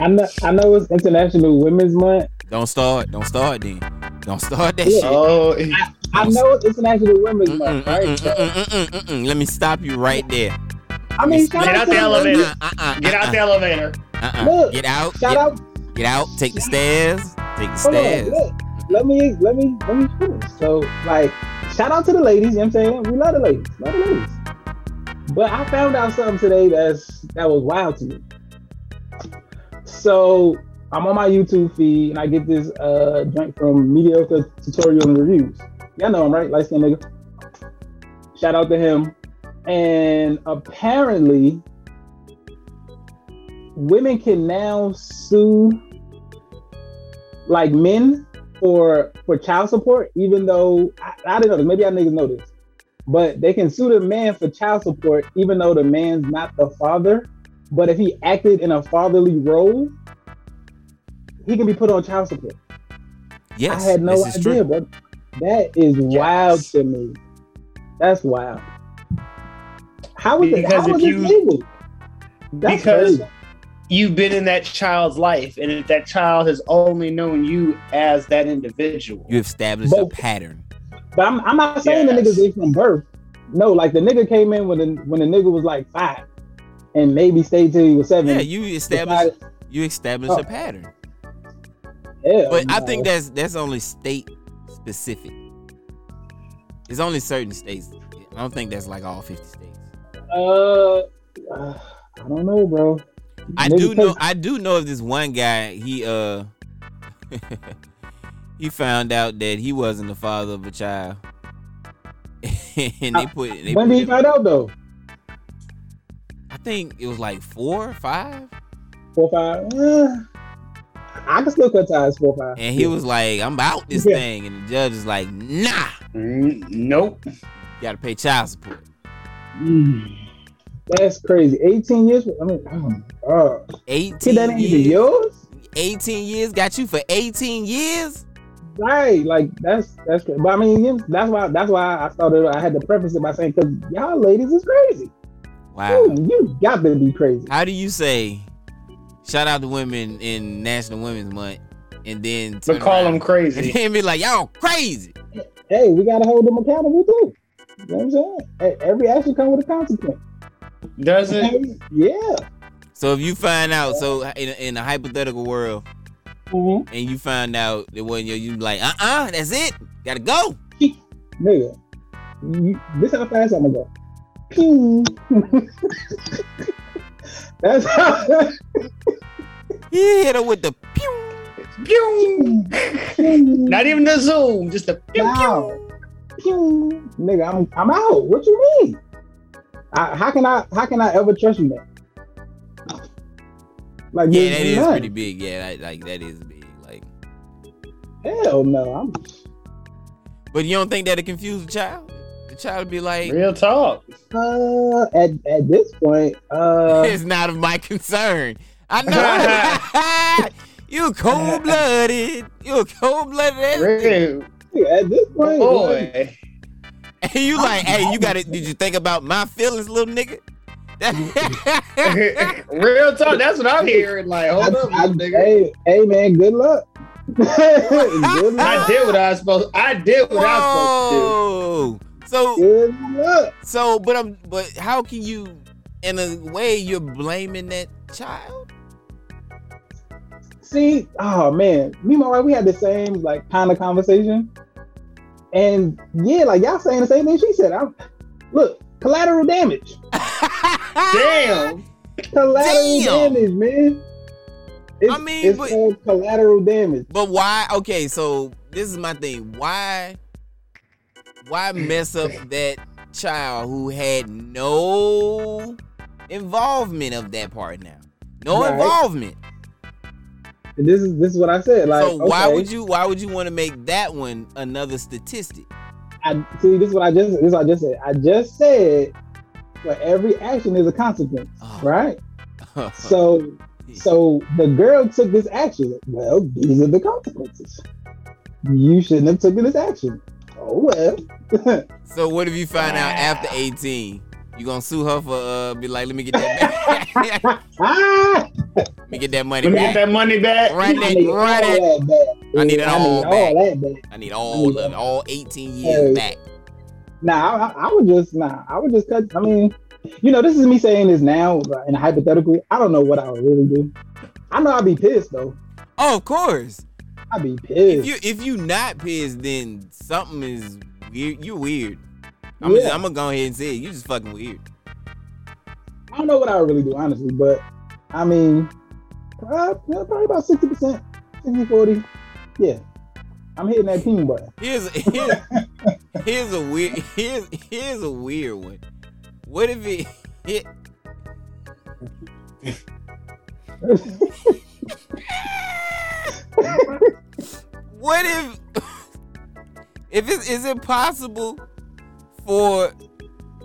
I know, I know it's International Women's Month. Don't start. Don't start then. Don't start that shit. Oh, I, I know it's International Women's Month, right? Mm-mm, mm-mm. Let me stop you right there. I mean, shout Get out out to the the elevator. ladies. Uh-uh, get out the uh-uh. elevator. Uh-uh. Look, Get out. Shout get, out. get out. Take the stairs. Take the Hold on, stairs. Let me let me let me finish. So like, shout out to the ladies. You know what I'm saying we love the ladies, love the ladies. But I found out something today that's that was wild to me. So I'm on my YouTube feed and I get this uh joint from Mediocre Tutorial and Reviews. Y'all know him, right? Light skinned nigga. Shout out to him. And apparently, women can now sue like men for for child support, even though I, I don't know. Maybe I niggas know this, but they can sue the man for child support, even though the man's not the father. But if he acted in a fatherly role, he can be put on child support. Yes. I had no this is idea, but bro. That is wild to me. That's wild. How is it? Because How if is it legal? That's because crazy. you've been in that child's life, and if that child has only known you as that individual, You established a pattern. But I'm, I'm not saying the Yes. niggas is from birth. No, like the nigga came in when the when the nigga was like five, and maybe stayed till he was seven. Yeah, you established decided- you established Oh. a pattern. hell But I think that's that's only state specific. It's only certain states. I don't think that's like all 50 states. Uh, uh, I don't know, bro. I Niggas do know I do know of this one guy, he uh he found out that he wasn't the father of a child. and they put they when put did he find out though? I think it was like four, or five. Four five. Uh, I can still cut ties four five. And he was like, I'm out this Yeah. thing. And the judge is like, nah, Mm, nope. you gotta pay child support. Mm. That's crazy. 18 years. I mean, oh my god. 18 Kid, that ain't years. yours. 18 years got you for 18 years? Right, like that's that's crazy. But I mean, that's why that's why I started. I had to preface it by saying, "Cause y'all ladies is crazy. Wow. Ooh, you got to be crazy." How do you say shout out to women in National Women's Month and then But call around them and crazy. then be like, y'all crazy? Hey, we gotta hold them accountable too. You know what I'm saying? Hey, Every action comes with a consequence. Does it? Yeah. So if you find out, so in a, in a hypothetical world, Mm-hmm. and you find out it wasn't your, you like, uh uh that's it, gotta go. Nigga, you, this how fast I'm gonna go. Pew. That's how. He hit her with the pew. Pew! Not even the zoom, just the pew, pew. Wow. Pew. Nigga, I'm I'm out. What you mean? I, how can I how can I ever trust you, man? Like Yeah, there's that is none. pretty big. Yeah, that, like that is big. Like, Hell no. I'm but you don't think that'll confuse the child? The child would be like, Real talk. uh at, at this point, uh it's not of my concern. I know. you cold blooded. You cold blooded. At this point, like, Boy. And you like, hey, you got it. Did you think about my feelings, little nigga? Real talk. That's what I'm hearing. Like, hold I, up, I, nigga. hey, hey man, good luck. good luck. I did what I was supposed. I did what I Whoa. So, Good luck. so, but I'm, but how can you, in a way, you're blaming that child? See, oh man, me and my wife, we had the same like kind of conversation. And yeah, like y'all saying the same thing she said. I'm look, collateral damage. Damn. Collateral Damn. damage, man. It's, I mean, it's but- called collateral damage. But why? Okay, so this is my thing. Why? Why mess up that child who had no involvement of that part now? No Right. involvement. And this is this is what I said. Like, so why okay, would you? Why would you want to make that one another statistic? I see this is what I just this is what I just said. I just said for every action is a consequence, Oh. right? So so the girl took this action. Well, these are the consequences. You shouldn't have taken this action. Oh well. So what if you find out after 18 You gonna sue her for uh be like, let me get that back. let me get that money back. Let me get that money back. I that, need run all it. that back. I need it all I need all that back. I need all of it, all 18 years Hey. back. Nah, I, I- I would just nah. I would just cut. I mean, you know, this is me saying this now in a hypothetical. I don't know what I would really do. I know I'd be pissed though. Oh, of course. I'd be If pissed. you if you not pissed, then something is weird. You're weird. I'm gonna I'm gonna go ahead and say it. You just fucking weird. I don't know what I really do honestly, but I mean, prob- yeah, probably about sixty percent, 60, 40. Yeah, I'm hitting that team button. Here's here's, here's a weird here's here's a weird one. What if it hit? What if if it is it possible for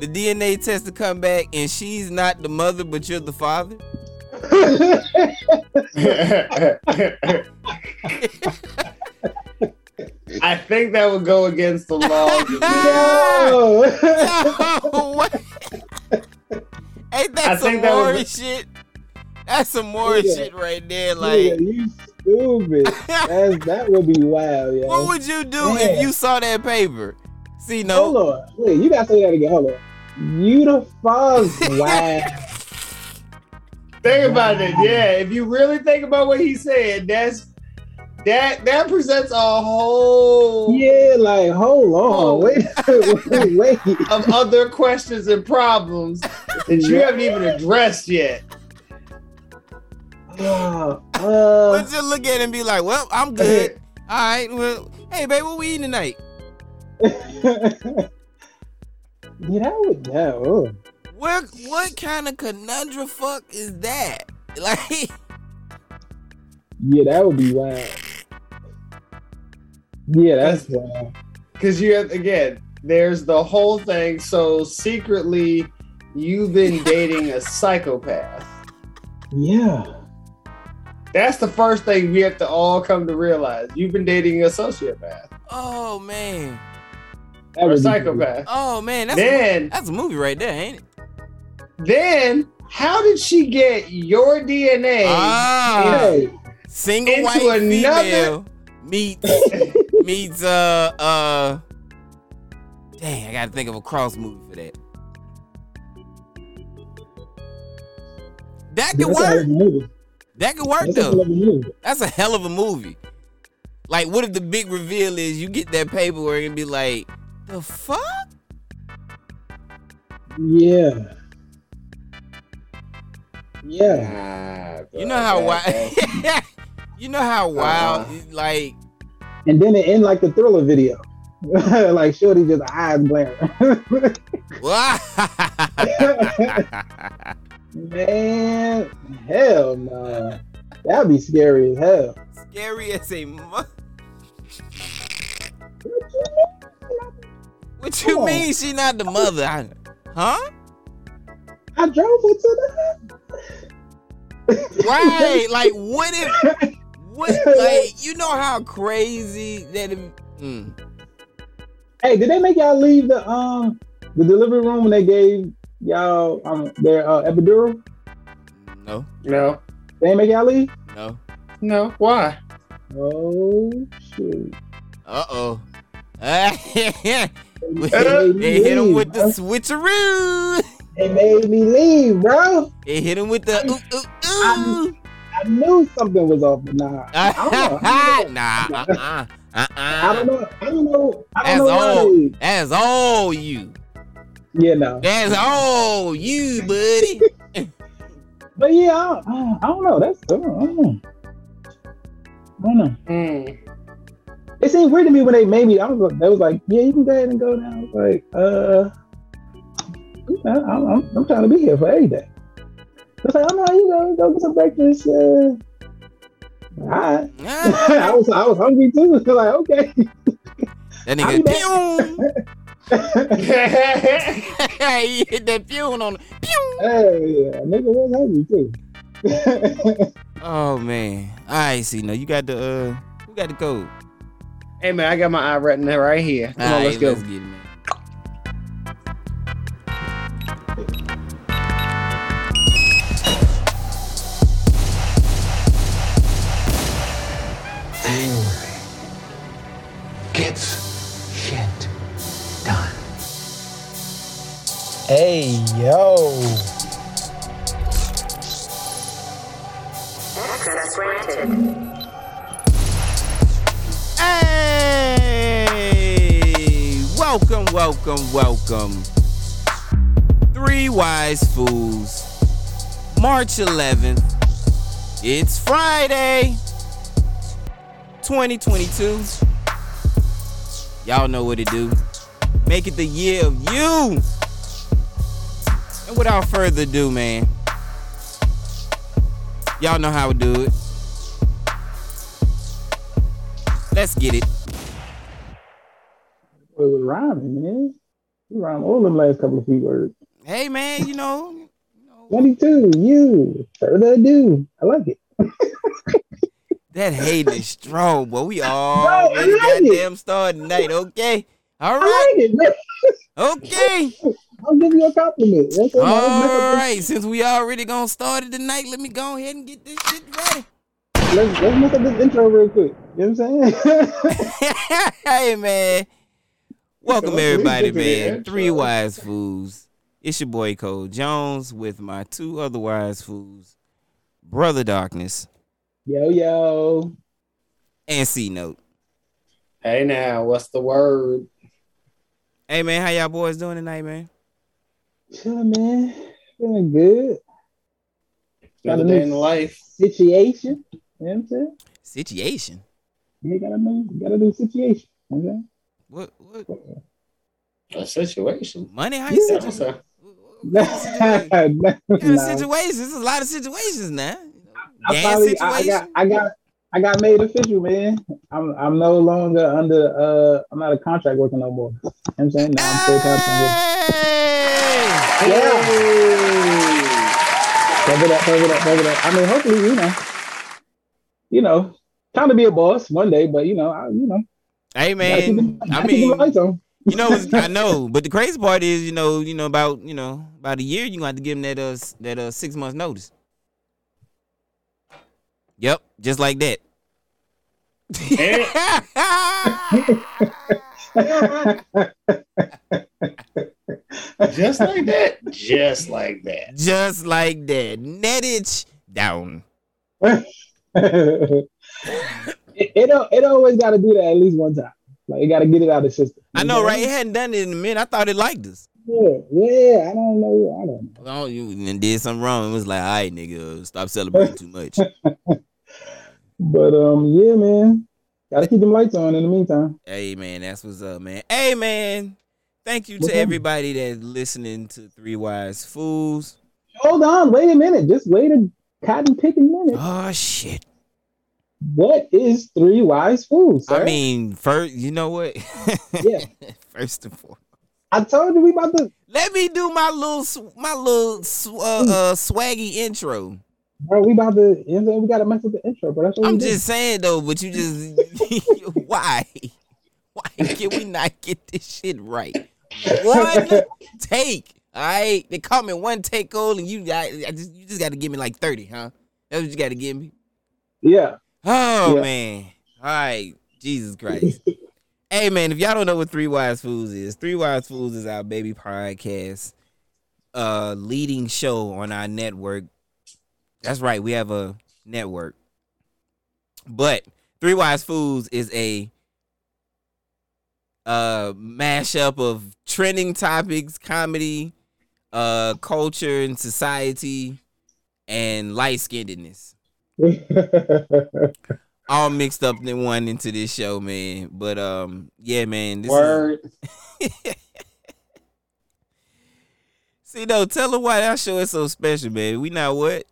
the DNA test to come back and she's not the mother but you're the father? I think that would go against the law. Yo! what? Ain't that I some more was- shit? That's some more Yeah. shit right there. Like, you stupid. That's, that would be wild, yo. what would you do Yeah. if you saw that paper? See, Hold no, on. Wait, you gotta say that again. Hold on. You the father. Wow. think about it. Yeah, if you really think about what he said, that's that that presents a whole yeah, like hold on. Wait, wait, wait. of other questions and problems that you haven't even addressed yet. Uh, uh, but just look at it and be like, well, I'm good. All right, well, hey, babe, what we eating tonight? yeah, that would yeah. Oh. What what kind of conundrum fuck is that? Like, Yeah, that would be wild. Yeah, that's wild. Because you have again, there's the whole thing. So secretly, you've been dating a psychopath. Yeah. That's the first thing we have to all come to realize. You've been dating a sociopath oh man, That or a would be psychopath. oh man, that's a, Then, that's a movie right there, ain't it? then, how did she get your DNA? Ah, Hey, single into white another- female meets meets uh uh. Dang, I gotta think of a cross movie for that. That could that's hell of work. a movie. That could work That's though. a. That's a hell of a movie. Like, what if the big reveal is you get that paperwork and be like, the fuck? Yeah. Yeah. Ah, You know how wild. you know how wild. Like, And then it end like the thriller video. like Shorty just eyes glaring. what? Man, hell no. That'd be scary as hell. Scary as a mu- What you Come on. mean she not the mother? I- huh? I drove her to the Right. Like, what if? What? Like, you know how crazy that? It, mm. Hey, did they make y'all leave the um the delivery room when they gave y'all um their uh, epidural? No. No, They ain't make y'all leave? No. no. Why? Oh shoot. Uh oh. they They made me hit him with the bro. switcheroo. They made me leave, bro. They hit him with the ooh ooh I'm- ooh. I knew something was off, but nah. I don't know. I don't know. nah, uh uh, uh I don't know. I don't know. I That's don't know why all. they- That's all you. Yeah, no. That's all you, buddy. But yeah, I don't, I don't know. That's I don't, I don't know. I don't know. Mm. It seemed weird to me when they made me. I was like, they was like, yeah, you can go ahead and go now. I was like, uh, I, I'm, I'm, I'm trying to be here for every day. It's like, oh no, you go, go get some breakfast. Uh, all right. I was, I was hungry too. So like, okay. That nigga, pew! he hit that pew on. Pew! hey, yeah, nigga was hungry too. Oh man, all right, see, now you got the uh, who got the code? Hey man, I got my eye right now, right here. Come All on, let's go. Let's get it, man. Shit done. Hey yo. Access granted. Hey. Welcome, welcome, welcome. Three Wise Fools. March 11th. It's Friday. 2022. Y'all know what to do. Make it the year of you. And without further ado, man. Y'all know how we do it. Let's get it. It was rhyming, man. You rhyme all them last couple of few words. Hey man, you know, you know 22, you. Further ado. I like it. that hate is strong, but we all I like it. goddamn started tonight, okay? All I like it, okay. I'll give you a compliment. That's all. All right, since we already gonna start it tonight, let me go ahead and get this shit ready. Let's, let's make up this intro real quick. You know what I'm saying? hey man, welcome everybody, get to the man. Three wise fools. It's your boy Cole Jones with my two other wise fools, Brother Darkness yo, yo. and C Note. Hey now, what's the word? Hey man, how y'all boys doing tonight, man? Chilling, man. Feeling good. Got a Another day new in life. situation. You know what I'm saying? Situation. You got a new, got a new situation. You know What what what A situation. money Yeah. heist? That's situation? a- What kind of situation? I'm saying? What kind of Nah. situations? There's a lot of situations now. I, Gas finally, I, I got, I got, I got made official, man. I'm, I'm no longer under, uh, I'm not a contract worker no more. You know what I'm saying? Now I'm full time. Hey! Yeah. Cover it up, cover it up, cover it up. I mean, hopefully, you know, you know, trying to be a boss one day, but you know, I, you know, Hey man, I gotta keep the mean, you know, I know, but the crazy part is, you know, you know about, you know, about a year, you gonna have to give them that uh that uh six months notice. Yep, just like that. Just like that. Just like that. just like that. Nettage down. it, it, it always got to do that at least one time. Like, it got to get it out of the system. I know, right? It hadn't done it in a minute. I thought it liked us. Yeah, yeah. I don't know. I don't know. Oh, you did something wrong. It was like, all right, nigga, stop celebrating too much. But um, yeah, man. Got to keep them lights on in the meantime. Hey man, that's what's up, man. Hey man, thank you What's to up? everybody that's listening to Three Wise Fools. Hold on. Wait a minute. Just wait a cotton picking minute. Oh shit. What is three wise fools? I mean, first, you know what? Yeah. first of all, I told you we about to. let me do my little, my little uh, uh, swaggy intro. Bro, we about to. You know, what I'm we got to mess with the intro, but that's what I'm do. just saying though, but you just why? Why can we not get this shit right? One take. All right, they call me one take old, and you got I just you just got to give me like thirty, huh? That's what you got to give me. Yeah. Oh Yeah. man. All right. Jesus Christ. hey man, if y'all don't know what Three Wise Fools is, Three Wise Fools is our baby podcast, uh, leading show on our network. That's right, we have a network. But Three Wise Fools is a uh mashup of trending topics, comedy, uh, culture and society, and light skinnedness all mixed up in one into this show, man. But um, yeah, man. This Word. Is, see, though, tell her why that show is so special, man. We not what?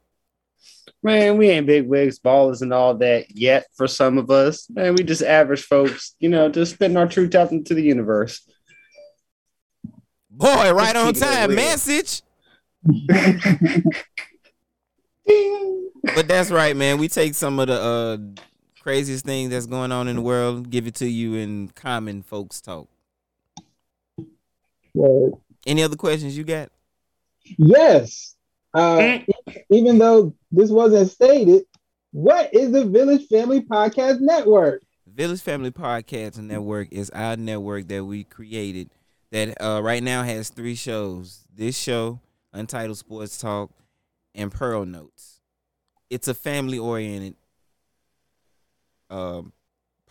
Man, we ain't big wigs, ballers, and all that yet for some of us. Man, we just average folks, you know, just spitting our truth out into the universe. Boy, right on time, real. message. Ding. But that's right, man. We take some of the uh craziest things that's going on in the world, give it to you in common folks talk. Word. Any other questions you got? Yes. Uh, even though this wasn't stated, what is the Village Family Podcast Network? Village Family Podcast Network is our network that we created that uh, right now has three shows. This show, Untitled Sports Talk, and Pearl Notes. It's a family oriented um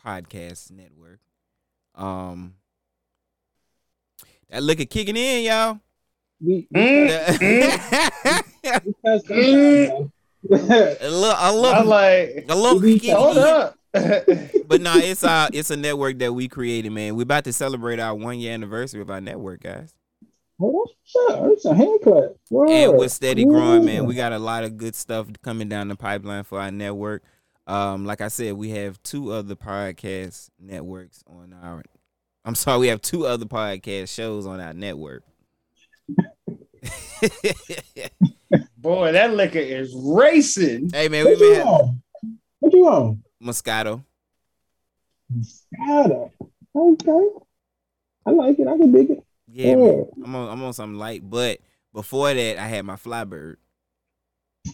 podcast network. Um that liquor kicking in, y'all. We, Mm, we cuss Mm. sometimes, a little, a I'm little, like, a little kicking hold in. up. But no, it's uh it's a network that we created, man. We're about to celebrate our one year anniversary of our network, guys. Oh, that's what's up. It's a hand clap. Word. And we're steady growing, man. We got a lot of good stuff coming down the pipeline for our network. Um, like I said, we have two other podcast networks on our. I'm sorry, we have two other podcast shows on our network. Boy, that liquor is racing. hey man, we What may you have? What you on? Moscato. Moscato. Okay. I like it. I can dig it. Yeah, man. I'm on I'm on something light, but before that, I had my Flybird.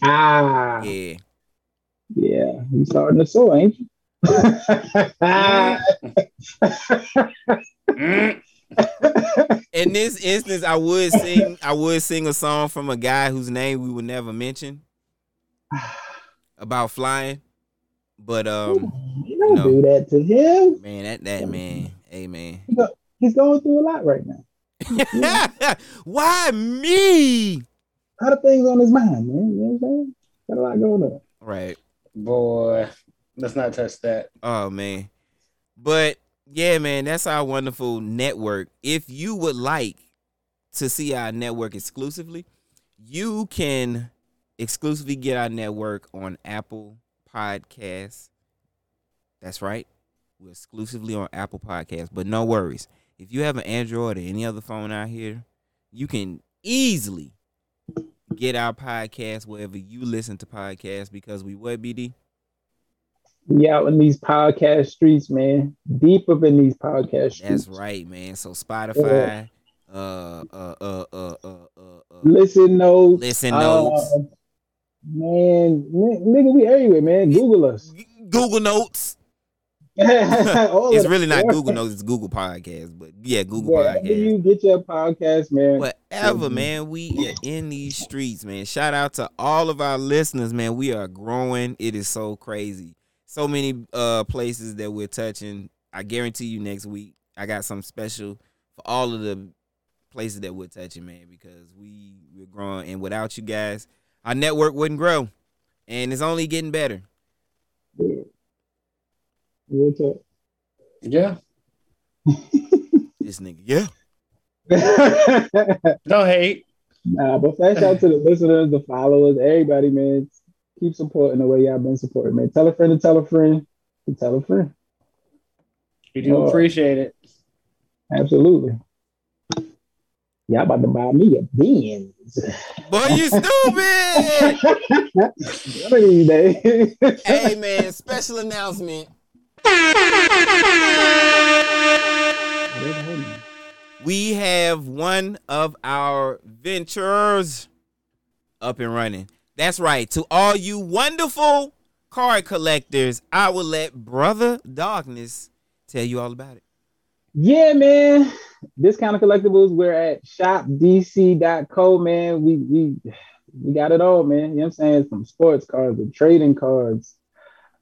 Ah. Yeah, Yeah. You starting to soar, ain't you? In this instance, I would sing I would sing a song from a guy whose name we would never mention about flying, but um. you don't no. do that to him. Man, that that man, man. He's going through a lot right now. Why me? A lot of things on his mind, man. You know what I'm saying? Got a lot going on. Right. Boy, let's not touch that. Oh man. But yeah, man, that's our wonderful network. If you would like to see our network exclusively, you can exclusively get our network on Apple Podcasts. That's right. We're exclusively on Apple Podcasts. But no worries. If you have an Android or any other phone out here, you can easily get our podcast wherever you listen to podcasts because we what BD? We out in these podcast streets, man. Deep up in these podcast streets. That's right, man. So Spotify, uh, uh, uh, uh, uh, uh, uh, Listen notes. listen uh, notes, man, man, nigga, we everywhere, man. Google us. Google Notes. It's really not. Google Notes. It's Google Podcast, but yeah, Google Wherever Podcast. you get your podcast, man. Whatever, man. We are in these streets, man. Shout out to all of our listeners, man. We are growing. It is so crazy. So many uh places that we're touching. I guarantee you next week I got something special for all of the places that we're touching, man, because we we're growing and without you guys, our network wouldn't grow. And it's only getting better. Yeah. Real talk. Yeah. This nigga, yeah. Don't hate. nah, but thanks out to the listeners, the followers, everybody, man. Keep supporting the way y'all been supporting, man. Tell a friend to tell a friend to tell a friend. We do Oh. appreciate it. Absolutely. Y'all about to buy me a Benz. Boy, you stupid. One of these days. hey man, special announcement. We have one of our ventures up and running. That's right. To all you wonderful card collectors, I will let Brother Darkness tell you all about it. Yeah, man. This kind of collectibles. We're at shopdc.co, man. We we we got it all, man. You know what I'm saying? From sports cards to trading cards,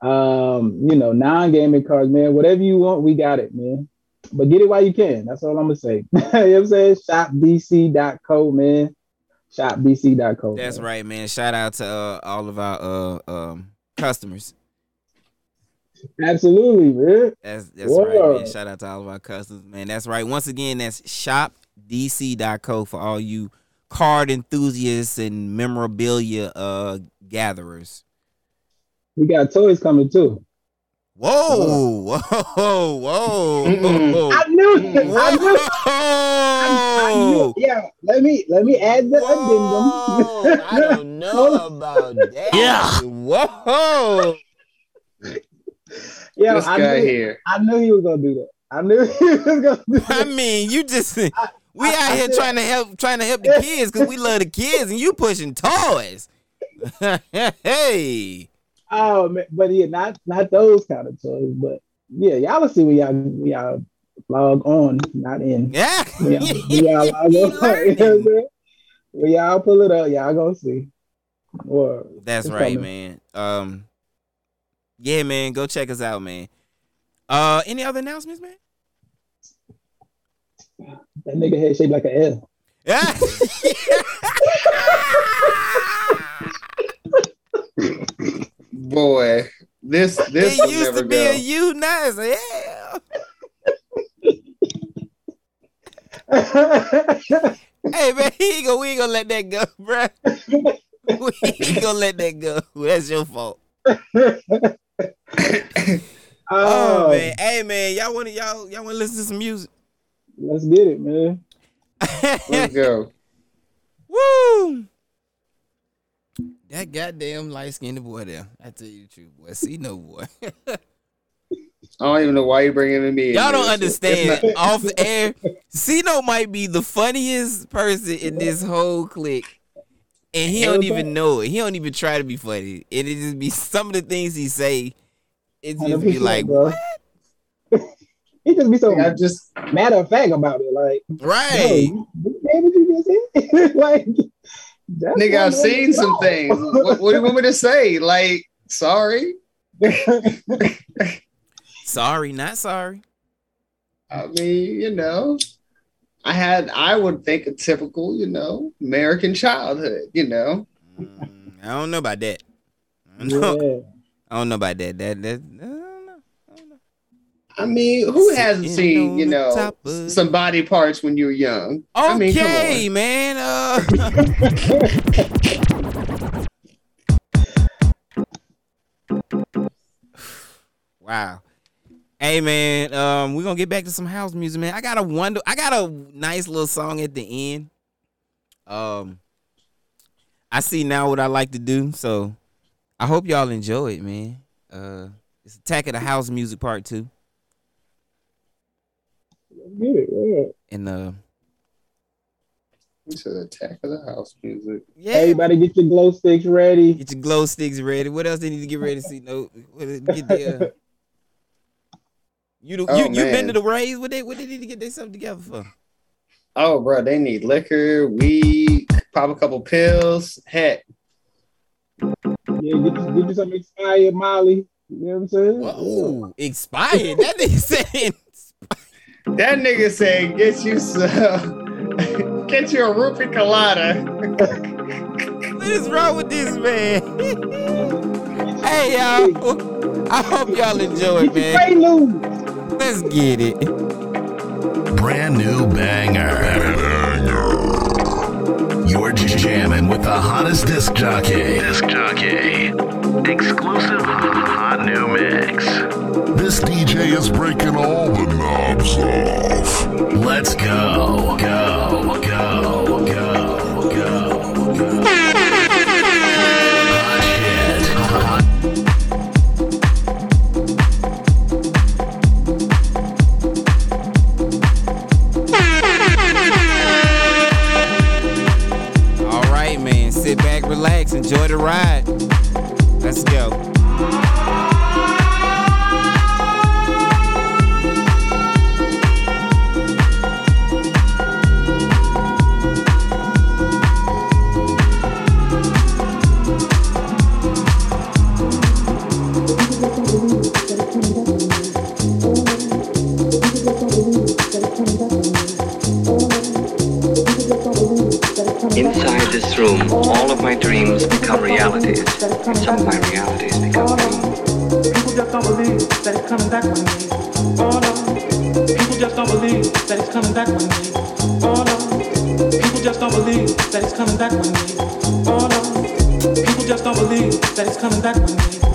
um, you know, non-gaming cards, man. Whatever you want, we got it, man. But get it while you can. That's all I'm gonna say. you know what I'm saying? Shopdc.co, man. Shopdc.co. That's man. right, man. Shout out to uh, all of our uh, um, customers. Absolutely, man. That's that's right, man. Shout out to all of our customers, man. That's right. Once again, that's shopdc.co for all you card enthusiasts and memorabilia uh gatherers. We got toys coming too. Whoa, whoa, whoa, Mm-mm. whoa. I knew it. I knew it. I knew Whoa. it. Yeah, let me let me add the Whoa, addendum. I don't know about that. Yeah. Whoa. yeah, this I guy knew, here. I knew he was gonna do that. I knew he was gonna do that. I mean, you just we I- out I here said- trying to help trying to help the kids because we love the kids and you pushing toys. hey. Oh man, but yeah, not not those kind of toys, but yeah, y'all will see when y'all when y'all log on, not in. Yeah. When y'all, when y'all log on. You know what I'm saying? Well, y'all pull it up. Y'all gonna see. Well, That's right, coming. man. Um, yeah, man. Go check us out, man. Uh, any other announcements, man? That nigga head shaped like an L. Yeah. Boy, this this it used to be go. a U, now it's a L. Hey man, he ain't gonna, we ain't gonna let that go, bro. We ain't gonna let that go. That's your fault. Oh, oh, man, hey man, y'all want to y'all y'all want to listen to some music? let's get it, man. Let's go. Woo! That goddamn light skinned boy there. I tell you the truth, boy. See no boy. I don't even know why you bringing it to me. Y'all don't understand. not- Off the air, Cino might be the funniest person in this whole clique. And he don't even know it. He don't even try to be funny. And it just be some of the things he say. It just be like, bro. he just be so I just matter of fact about it. Like, right. yo, you what you just said? like, that's nigga, I've seen some about. things. What, what do you want me to say? Like, sorry. Sorry, not sorry. I mean, you know, I had, I would think a typical, you know, American childhood, you know. Mm, I don't know about that. I don't know, yeah. I don't know about that. That that I I mean, who hasn't seen, you know, of- some body parts when you were young? Okay, I mean, man. Uh, wow. Hey man, um, we're gonna get back to some house music, man. I got a wonder I got a nice little song at the end. Um I see now what I like to do, so I hope y'all enjoy it, man. Uh it's Attack of the House Music Part Two. Get it, yeah. And uh To the attack of the house music. yeah, Everybody get your glow sticks ready. Get your glow sticks ready. What else they need to get ready to see? No, get the, uh, you, the- Oh, you you been to the raise? What they what they need to get themselves together for? Oh, bro, they need liquor, weed, pop a couple pills. Heck, Yeah, get you, get you some expired Molly. You know what I'm saying? Whoa, expired. That nigga saying. That nigga said, get you some, get you a rupee colada. What is wrong with this man? hey y'all, I hope y'all enjoy, Get your man. Let's get it. Brand new banger. Jamming with the hottest disc jockey. Disc jockey. Exclusive hot new mix. This DJ is breaking all the knobs off. Let's go. Go. Go. Go. Go. Go. Hot enjoy the ride. Let's go. This room, all of my dreams become realities. Some of my realities become dreams. People just don't believe that it's coming back one me. Oh no. People just don't believe that it's coming back one me. Oh no. People just don't believe that it's coming back one me. Oh no. People just don't believe that it's coming back one day.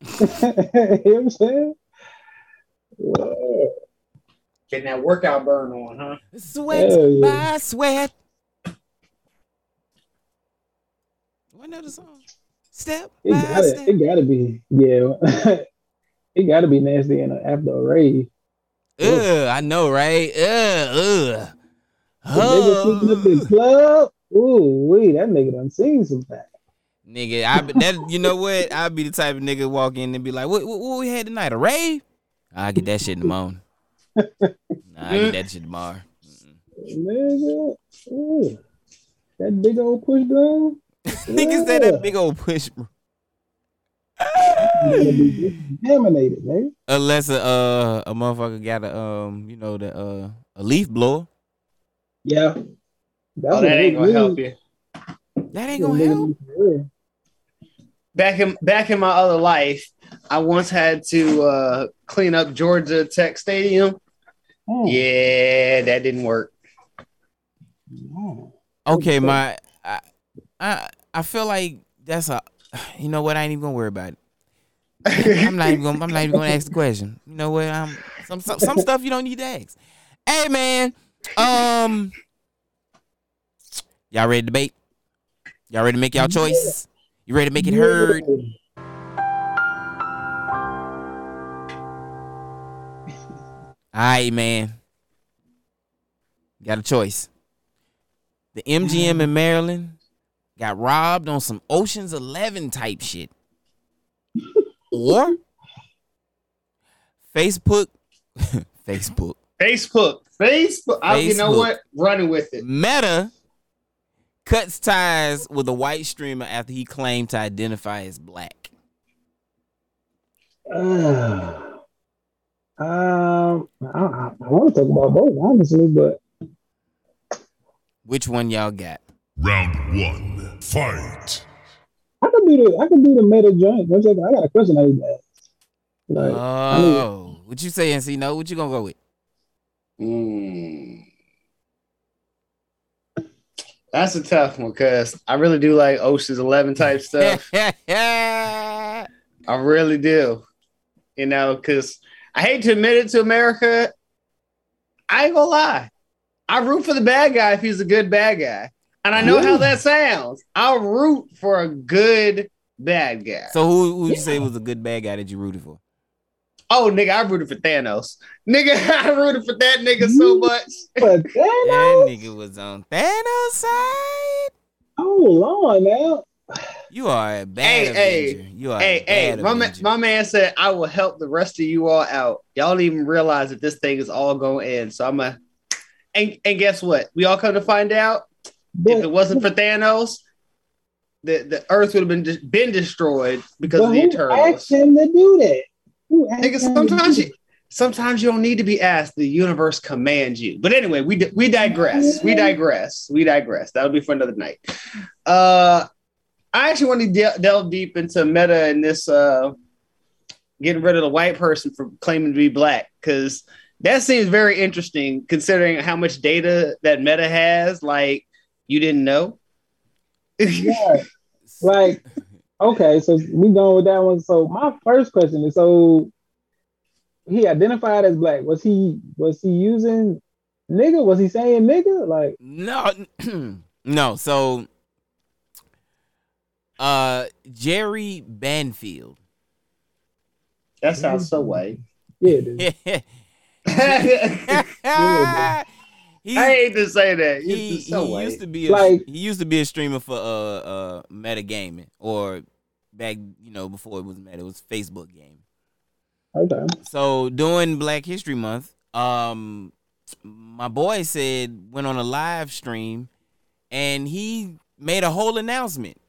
you know what I'm saying? Yeah. Getting that workout burn on, huh? Sweat Hell yeah. by sweat. What another song? Step It by gotta, step. it gotta be, yeah. it gotta be nasty in a, after a rave. Ugh, I know, right? Ugh, ugh. The nigga sneaking up the Oh. club. Ooh, wee, that nigga done seen some things. Nigga, I be- that you know what? I'd be the type of nigga walk in and be like, "What, what, what we had tonight? A rave? I get that shit in the morning. Nah, I get that shit tomorrow. Nigga, ooh. that big old push down. Niggas said that big old push, bro. Contaminated, man. Unless a uh, a motherfucker got a um, you know, the uh, a leaf blower. Yeah. That's Oh, that ain't gonna help you. That ain't gonna help. Back in back in my other life, I once had to uh, clean up Georgia Tech Stadium. Oh, Yeah, that didn't work. Okay, my I, I I feel like that's a you know what I ain't even gonna worry about it. I'm not even gonna I'm not even gonna ask the question. You know what? I'm some some, some stuff you don't need to ask. Hey man, um y'all ready to debate? Y'all ready to make y'all choices? You ready to make it heard? Alright, man. Got a choice. The MGM in Maryland got robbed on some Ocean's Eleven type shit. or Facebook, Facebook, Facebook, Facebook. I, you know what? Running with it. Meta cuts ties with a white streamer after he claimed to identify as black. Uh, um, I, I, I want to talk about both, honestly, but Which one y'all got? Round one. Fight. I can do the I can do the meta joint. One second, I got a question I need to ask. Like, I need- Oh, what you saying, C? No, what you gonna go with? Mm. That's a tough one because I really do like Ocean's Eleven type stuff. I really do. You know, because I hate to admit it to America. I ain't gonna lie. I root for the bad guy if he's a good bad guy. And I know how that sounds. I'll root for a good bad guy. so who who you say was a good bad guy that you rooted for? Oh, nigga, I rooted for Thanos. Nigga, I rooted for that nigga so much. but That nigga was on Thanos' side. hold on now. You are a bad Hey, hey, you are Hey, a hey, bad my man, my man said I will help the rest of you all out. Y'all don't even realize that this thing is all going to end. So I'm a, and and guess what? We all come to find out if it wasn't for Thanos, the, the Earth would have been de- been destroyed because but of the who Eternals. asked him to do that? Nigga, sometimes you sometimes you don't need to be asked. The universe commands you. But anyway, we we digress. We digress. We digress. That'll be for another night. Uh, I actually want to de- delve deep into meta and this uh, getting rid of the white person for claiming to be black because that seems very interesting considering how much data that meta has. Like you didn't know. Yeah. Like, okay, so we going with that one. So my first question is: so he identified as black. Was he was he using nigga? Was he saying nigga? Like, No, no. So, uh, Jerry Banfield. that sounds so white. yeah, dude. I he, hate to say that. It's he, so he used to be a, Like- he used to be a streamer for uh uh metagaming or back you know before it was meta it was Facebook game. Okay. So during Black History Month, um, my boy said went on a live stream, and he made a whole announcement.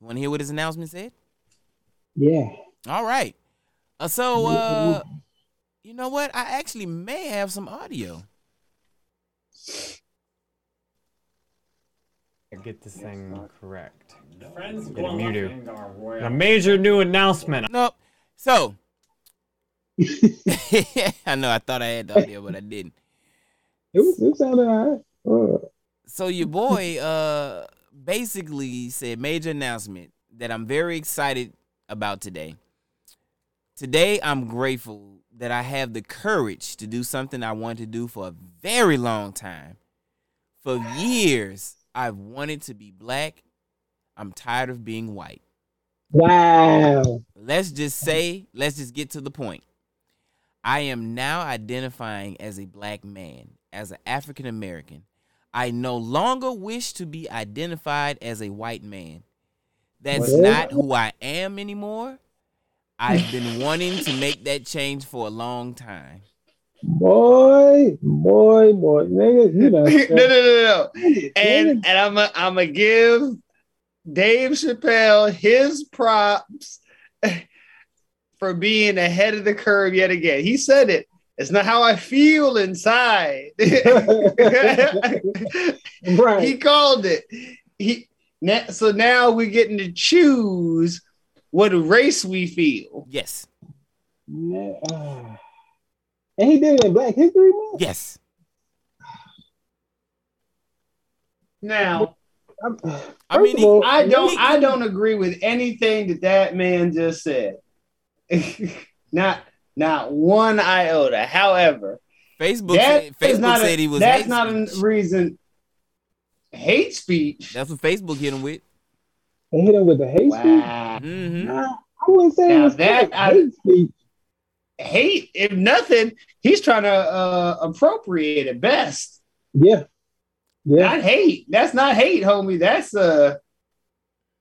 Want to hear what his announcement said? Yeah. All right. Uh, so uh, you know what? I actually may have some audio. I get this thing correct. Get it muted. A major new announcement. Nope. So I know I thought I had the audio, but I didn't. It was it sounded all right. Uh, So your boy, uh, basically said major announcement that I'm very excited about today. Today, I'm grateful that I have the courage to do something I wanted to do for a very long time. For years, I've wanted to be black. I'm tired of being white. Wow. Let's just say, let's just get to the point. I am now identifying as a black man, as an African American. I no longer wish to be identified as a white man. That's What? not who I am anymore. I've been wanting to make that change for a long time. Boy, boy, boy, nigga, you know. no, no, no, no. And and I'm i I'm gonna give Dave Chappelle his props for being ahead of the curve yet again. He said it. It's not how I feel inside. right. he called it. He na- so now we're getting to choose what race we feel. Yes. Yeah, ah. And he did it in Black History Month. Yes. Now, I'm- I mean, of he- I don't He- I don't agree with anything that that man just said. not not one iota. However, Facebook that said, is Facebook not said a, he was that's hate not a speech. reason. Hate speech. That's what Facebook hit him with. they hit him with the hate speech. Wow. hmm Nah, I wouldn't say Now it was that that I- hate speech. Hate, if nothing, he's trying to uh, appropriate it best. Yeah, yeah. Not hate. That's not hate, homie. That's uh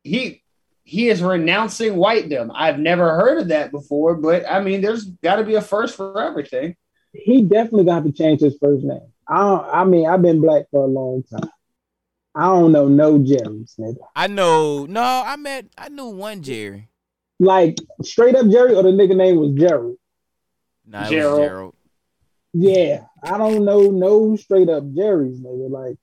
he he is renouncing whitedom. I've never heard of that before, but I mean, there's got to be a first for everything. He definitely got to change his first name. I don't, I mean, I've been black for a long time. I don't know no Jerry's, nigga. I know. No, I met. I knew one Jerry. Like straight up Jerry, or the nigga name was Jerry. Nah, it Gerald. was Gerald. Yeah, I don't know no straight up Jerry's, nigga. Like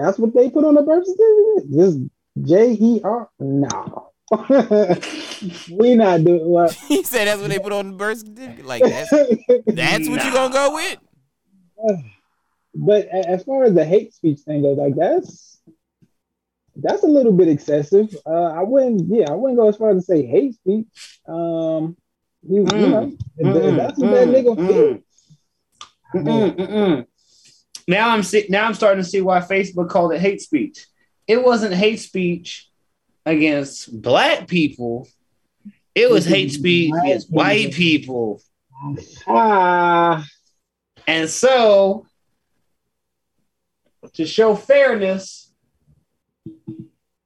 that's what they put on the birth certificate. Just J E R. No, we not doing what. he said that's what they put on the birth certificate. Like that's that's what you gonna go with. but as far as the hate speech thing goes, like that's that's a little bit excessive. Uh, I wouldn't, yeah, I wouldn't go as far as to say hate speech. Um, you, you Mm, know, if, if mm, that's what that mm, nigga mm. feels. Now I'm see, now I'm starting to see why Facebook called it hate speech. It wasn't hate speech against black people. It was hate speech against white people. Ah, And so, to show fairness,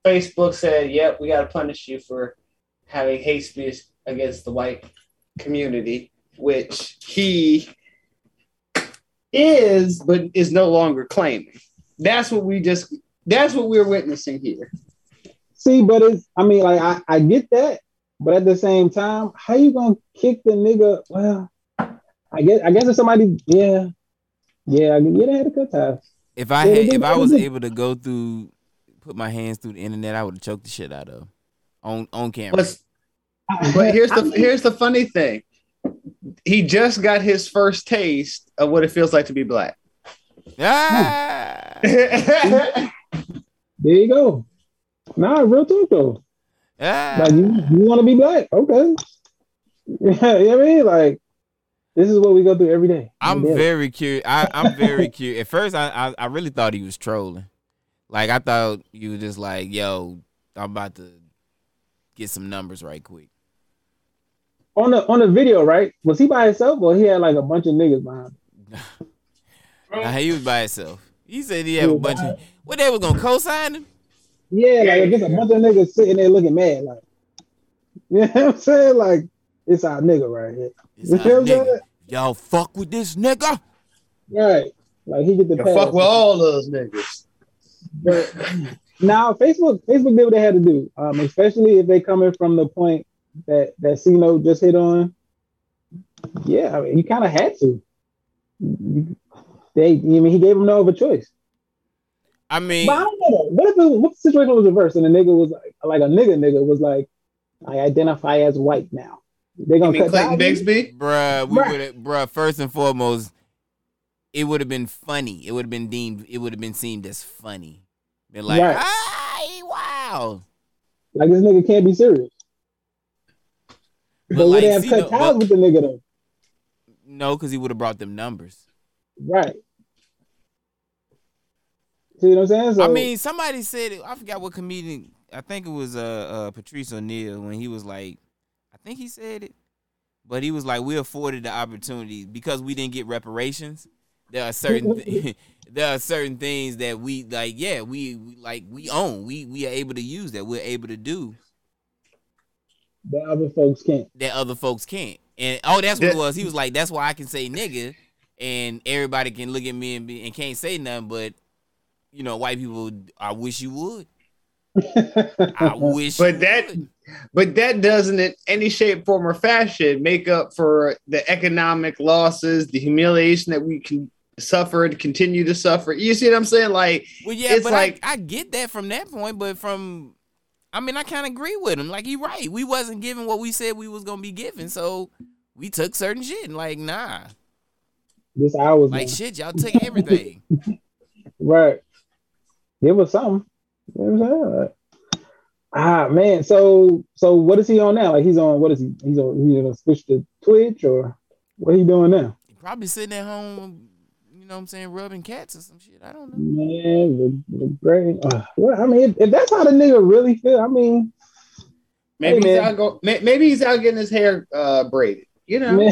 Facebook said, "Yep, we got to punish you for having hate speech against the white community," which he is, but is no longer claiming. That's what we just. That's what we're witnessing here. see, but it's, I mean, like, I, I get that, but at the same time, how you gonna kick the nigga? Well, I guess, I guess if somebody, yeah, yeah, I guess- yeah, they had to cut ties. If I had, if I was able to go through, put my hands through the internet, I would have choked the shit out of on on camera. But but here's the here's the funny thing. He just got his first taste of what it feels like to be black. Ah, yeah, There you go. Nah, real talk though. ah. Like you, you want to be black? Okay. Yeah, you know what I mean? Like this is what we go through every day. I'm Yeah. very curious. I, I'm very curious. At first, I, I I really thought he was trolling. Like I thought you were just like, "Yo, I'm about to get some numbers right quick." On the on the video, right? Was he by himself or he had like a bunch of niggas behind him? Nah, he was by himself. He said he had a bunch of. What they was gonna co-sign him? Yeah, like just a bunch of niggas sitting there looking mad, like you know what I'm saying? Like it's our nigga right here. It's you know what I'm saying? Y'all fuck with this nigga. Right. Like he get the pass. fuck with all those niggas. But now Facebook, Facebook did what they had to do, um, especially if they coming from the point that that Cino just hit on. Yeah, I mean, he kind of had to. They, I mean, he gave him no other choice. I mean, But I don't know. What if it, what if the situation was reversed and the nigga was like, like a nigga, nigga was like, I identify as white now. They You gonna mean cut Clayton ties? Bigsby? bruh, we would have, bruh. First and foremost, it would have been funny. It would have been deemed. It would have been seen as funny. Been like, Right. ah, he How? Like this nigga can't be serious. But, would like, they have cut no, ties but- with the nigga though? No, because he would have brought them numbers. Right. See what I'm saying? So, I mean, somebody said it. I forgot what comedian. I think it was uh, uh Patrice O'Neal when he was like, I think he said it, but he was like, we afforded the opportunity because we didn't get reparations. There are certain th- there are certain things that we like. Yeah, we, we like we own. We we are able to use that. We're able to do the other folks can't. that other folks can't. And oh, that's what it was. He was like, that's why I can say nigga, and everybody can look at me and be, and can't say nothing. But you know, white people, I wish you would. I wish. But you that- would. But that doesn't in any shape, form, or fashion make up for the economic losses, the humiliation that we can suffer and continue to suffer. You see what I'm saying? Like, Well, yeah, it's but like- I, I get that from that point, but from, I mean, I kind of agree with him. Like he right, we wasn't given what we said we was gonna be given, so we took certain shit and like, nah, This hours like now. shit, y'all took everything. Right. Give us something. You know what I'm saying? Like, ah man, so so what is he on now? Like he's on what is he? He's on he's gonna switch to Twitch or what are you doing now? He probably sitting at home, you know what I'm saying, rubbing cats or some shit. I don't know. Man, the, the great. Uh, well, I mean, if, if that's how the nigga really feel, I mean, maybe Hey, he's out go, may- maybe he's out getting his hair uh, braided. You know,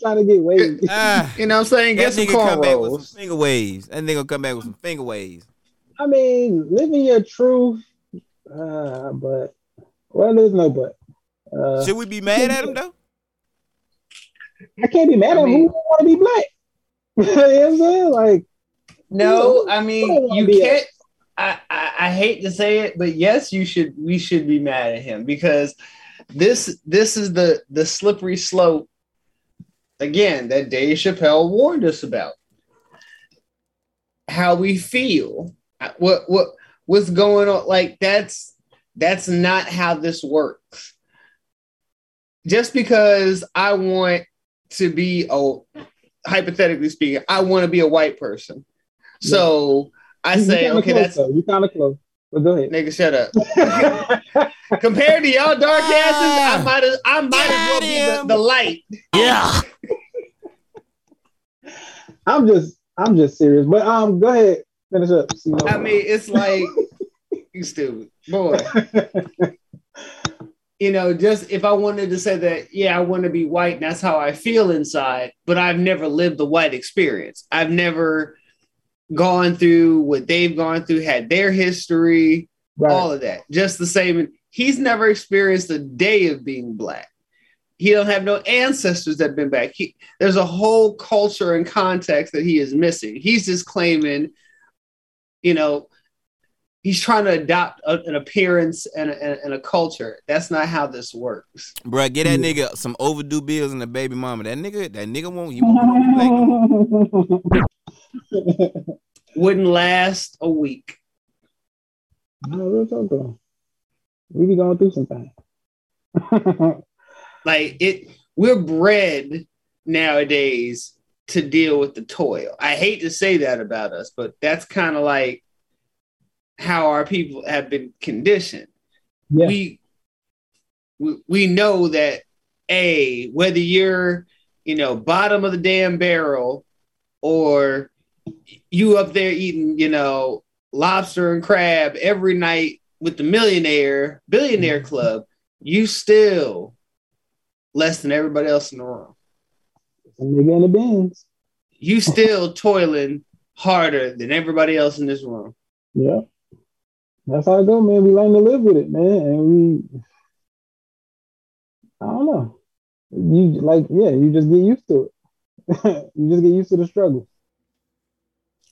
trying to get weight. Ah, you know what I'm saying? that Get some come back with cornrows. some finger waves. That nigga come back with some finger waves. I mean, living your truth, uh, but well, there's no but. Uh, Should we be mad at him though? I can't be mad I at him. Who want to be black? you know what I'm saying? Like, No, I mean you can't. I, I I hate to say it, but yes, you should. We should be mad at him because this this is the the slippery slope again that Dave Chappelle warned us about. How we feel, Uh, what what what's going on? Like that's that's not how this works. Just because I want to be a hypothetically speaking, I want to be a white person. So I you- you say, okay, close, that's though. you kind of close. But go ahead. nigga, shut up. Compared to y'all dark asses, I might as I might as well be the, the light. Yeah. I'm just, I'm just serious. But um, go ahead, finish up. I mean, it's like you stupid boy. You know, just if I wanted to say that, yeah, I want to be white, and that's how I feel inside, but I've never lived the white experience. I've never gone through what they've gone through, had their history, right. all of that. Just the same. He's never experienced a day of being black. He don't have no ancestors that have been back. He, there's a whole culture and context that he is missing. He's just claiming, you know, he's trying to adopt a- an appearance and a, and- and a culture. That's not how this works. Bruh, get that nigga some overdue bills and a baby mama. That nigga, that nigga won't. He won't. Wouldn't last a week. No, real talk though. We be going through something. Like it, we're bred nowadays to deal with the toil. I hate to say that about us, but that's kind of like how our people have been conditioned. yeah. We, we we know that a whether you're you know bottom of the damn barrel or you up there eating you know lobster and crab every night with the millionaire billionaire mm-hmm. club, you still less than everybody else in the room. Nigga in the bins. You still toiling harder than everybody else in this room. Yeah. That's how it go, man. We learn to live with it, man. And we I don't know. You like, yeah, you just get used to it. you just get used to the struggle.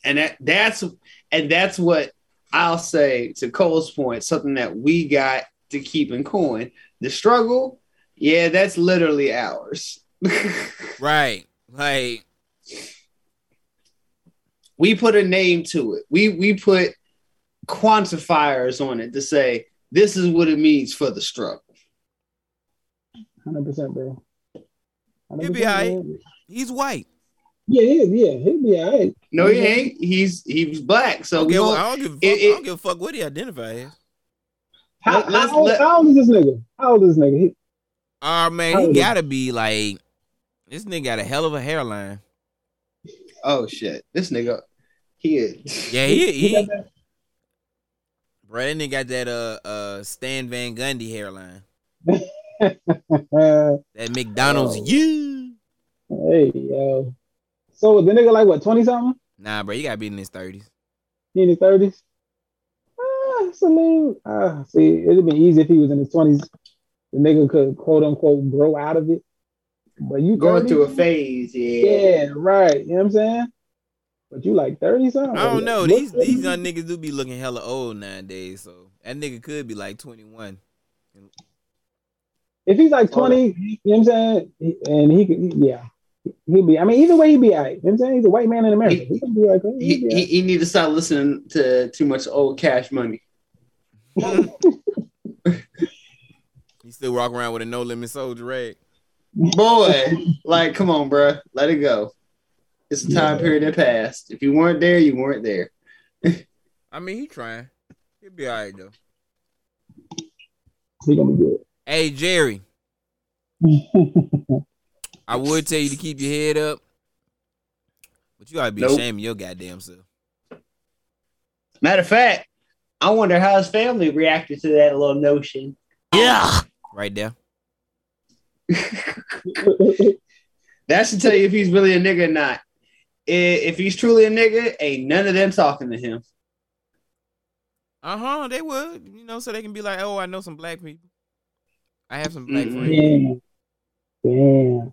And that that's and that's what I'll say to Cole's point, something that we got to keep in coin. The struggle, yeah, that's literally ours. Right. Like, we put a name to it. We we put quantifiers on it to say this is what it means for the struggle. Hundred percent, bro. 100%, He'll be all right. man. he's white. Yeah, he is, yeah, he'll be all right. No, he ain't. He's he was black. So we Okay, well, I don't give a fuck. it- I don't give a fuck what he identify as. How, Let- how, old, let- how old is this nigga? How old is this nigga? He, Oh man, he gotta be like this nigga got a hell of a hairline. Oh shit, this nigga, he is. Yeah, he he he got that- bro, that nigga got that uh uh Stan Van Gundy hairline. That McDonald's Oh. you. hey yo. So the nigga like what twenty something? Nah, bro, you gotta be in his thirties. He in his thirties. Ah, it's a. Ah, see, it'd have been easy if he was in his twenties. The nigga could quote unquote grow out of it. But you Going through a phase, yeah. Yeah, right. You know what I'm saying? But you like thirty something? I don't know. Look- These these young niggas do be looking hella old nowadays, so that nigga could be like twenty one. If he's like 20, you know what I'm saying? And he could, yeah. He'd be, I mean, either way, he'd be all right. You know what I'm saying? He's a white man in America. He, can be like, oh, He, he'd be he, right. he need to stop listening to too much old cash money. He still walk around with a no limit soldier rag. Boy, like, come on, bro, let it go. It's a time Yeah. period that passed. If you weren't there, you weren't there. I mean, he trying. He'll be all right though. He gonna be Hey Jerry. I would tell you to keep your head up, but you gotta be Nope. ashamed of your goddamn self. Matter of fact, I wonder how his family reacted to that little notion. Yeah, right there. That should tell you if he's really a nigga or not. I- If he's truly a nigga, ain't none of them talking to him. Uh huh. They would, you know, so they can be like, oh, I know some black people. I have some black Mm-mm. friends. Damn. Damn.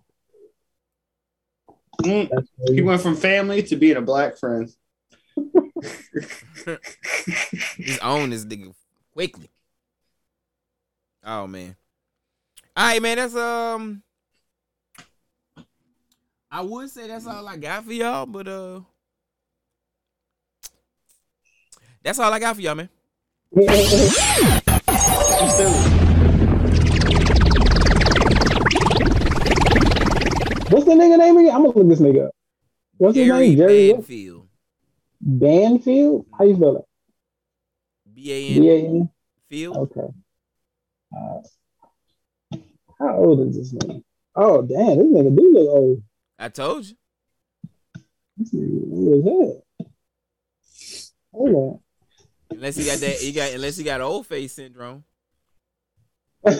Mm, He went from family to being a black friend. Just own this nigga quickly. Oh man. All right, man. That's um. I would say that's all I got for y'all, but uh, that's all I got for y'all, man. What's the nigga name again? I'm gonna look this nigga up. What's his name? Jerry what? Banfield. Banfield? How you spell it? B A N B A N. Field. Okay. Uh, how old is this nigga? Oh damn, this nigga do look old. I told you. This nigga old as hell. Unless he got that, he got unless he got old face syndrome. a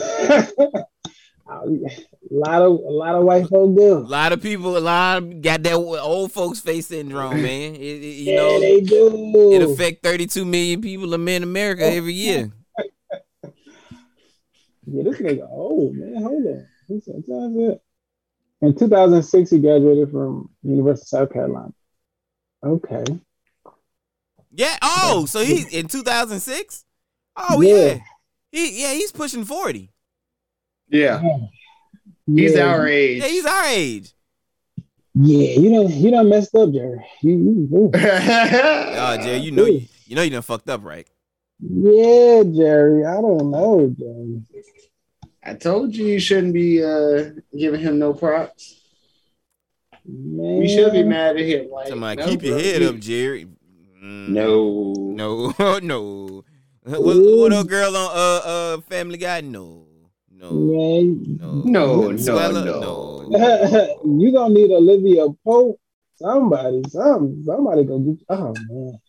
lot of a lot of white folks do. A lot of people, a lot of, got that old folks face syndrome, man. It, it- you yeah, know, they do. it affect 32 million people in America every year. Yeah, this nigga old man. Hold on. "That's it." In 2006, he graduated from University of South Carolina. Okay. Yeah. Oh, so he in 2006. Oh Yeah. yeah. He yeah he's pushing 40. Yeah, he's yeah. our age. Yeah, he's our age. Yeah, you done you done messed up, Jerry. You, you. Oh, Jerry, you know you, you know you done fucked up, right? yeah, Jerry. I don't know, Jerry. I told you you shouldn't be uh, giving him no props. Man. You should be mad at him. Like, Somebody no, keep your bro, head up, Jerry. Mm, No, no, no. What, what up, girl on uh uh Family Guy? No, no, Man, no, No, no, no. no. you gonna need Olivia Pope. Somebody, some somebody gonna get. Oh man,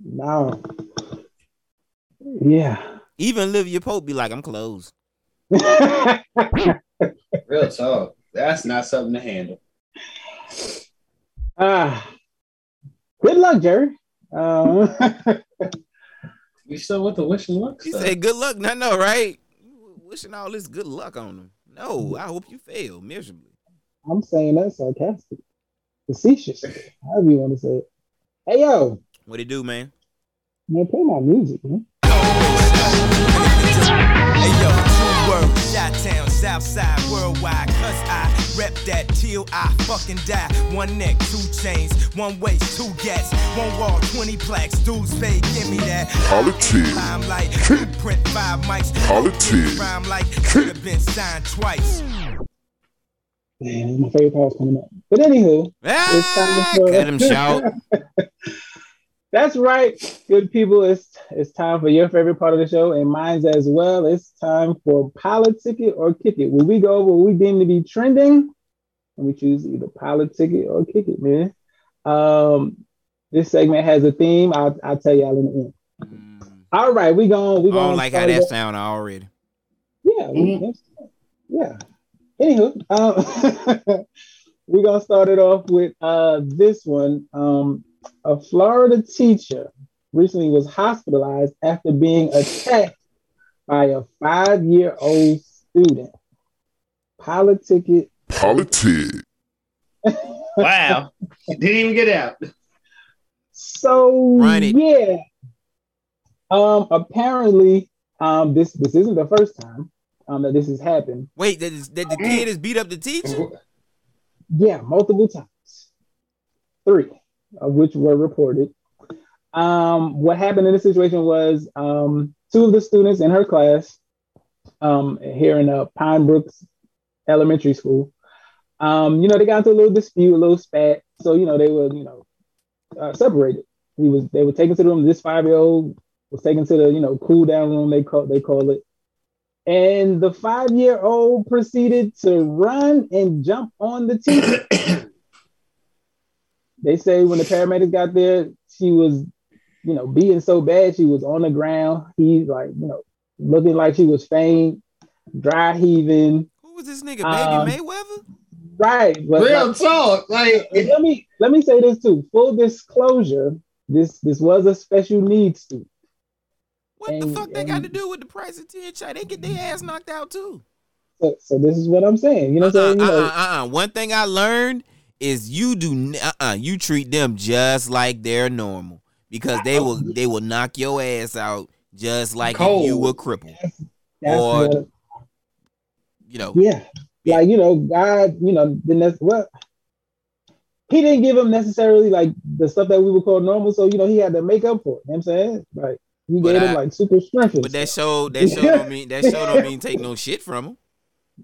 no. Yeah. Even Olivia Pope be like, I'm closed. real talk. That's not something to handle. Ah, good luck, Jerry. Um, We still with the wishing luck He said, "Good luck." No, no, right? Wishing all this good luck on him. No, I hope you fail miserably. I'm saying that sarcastic, facetious, however you want to say it. Hey yo, What it do, man? man, play my music, man. Hey yo, true word, Shot Town, Southside, worldwide, cause I rep that till I fucking die. One neck, two chains, one waist, two gats, one wall, 20 plaques, dudes pay, give me that. Politics. Limelight, print five mics, Politics. rhyme like could have been signed twice. Man, my favorite part's coming up. But anywho, Ah, time for- cut him short. That's right, good people. It's it's time for your favorite part of the show and mine's as well. It's time for politic it or kick it. Where we go over what we deem to be trending, and we choose either politic it or kick it, man. Um, this segment has a theme. I'll, I'll tell y'all in the end. All right, we going. We I don't like how that sound already. Yeah, we- that's- yeah. Anywho, um, we're gonna start it off with uh this one. Um, a Florida teacher recently was hospitalized after being attacked by a five-year-old student. Politic Politic. Wow. Didn't even get out. So Run yeah. Um, apparently, um, this this isn't the first time um that this has happened. Wait, that, is, that the kid has beat up the teacher? Yeah, multiple times. Three of which were reported. Um, what happened in this situation was um, two of the students in her class um, here in uh, Pine Brooks Elementary School, um, you know, they got into a little dispute, a little spat. So, you know, they were, you know, uh, separated. He was, they were taken to the room. This five-year-old was taken to the, you know, cool down room. They call, they call it. And the five-year-old proceeded to run and jump on the teacher. they say when the paramedics got there, she was, you know, being so bad, she was on the ground. He's like, you know, looking like she was faint, dry heaving. Who was this nigga, Baby Um, Mayweather? Right. But Real like- talk. Like let me let me say this too. Full disclosure, this this was a special needs student. What the fuck they got to do with the price of ten chai? They get their ass knocked out too. So, so this is what I'm saying. You know what Uh-uh, I'm saying? You know, uh-uh, uh-uh. One thing I learned is you do uh-uh, you treat them just like they're normal because they will they will knock your ass out just like if you were crippled. that's or- what, You know, yeah. Like, you know, God, you know, the next what he didn't give him necessarily like the stuff that we would call normal. So, you know, he had to make up for it. You know what I'm saying? Like he But gave I- him like super strength. but that stuff. show that show don't mean that show don't mean take no shit from them.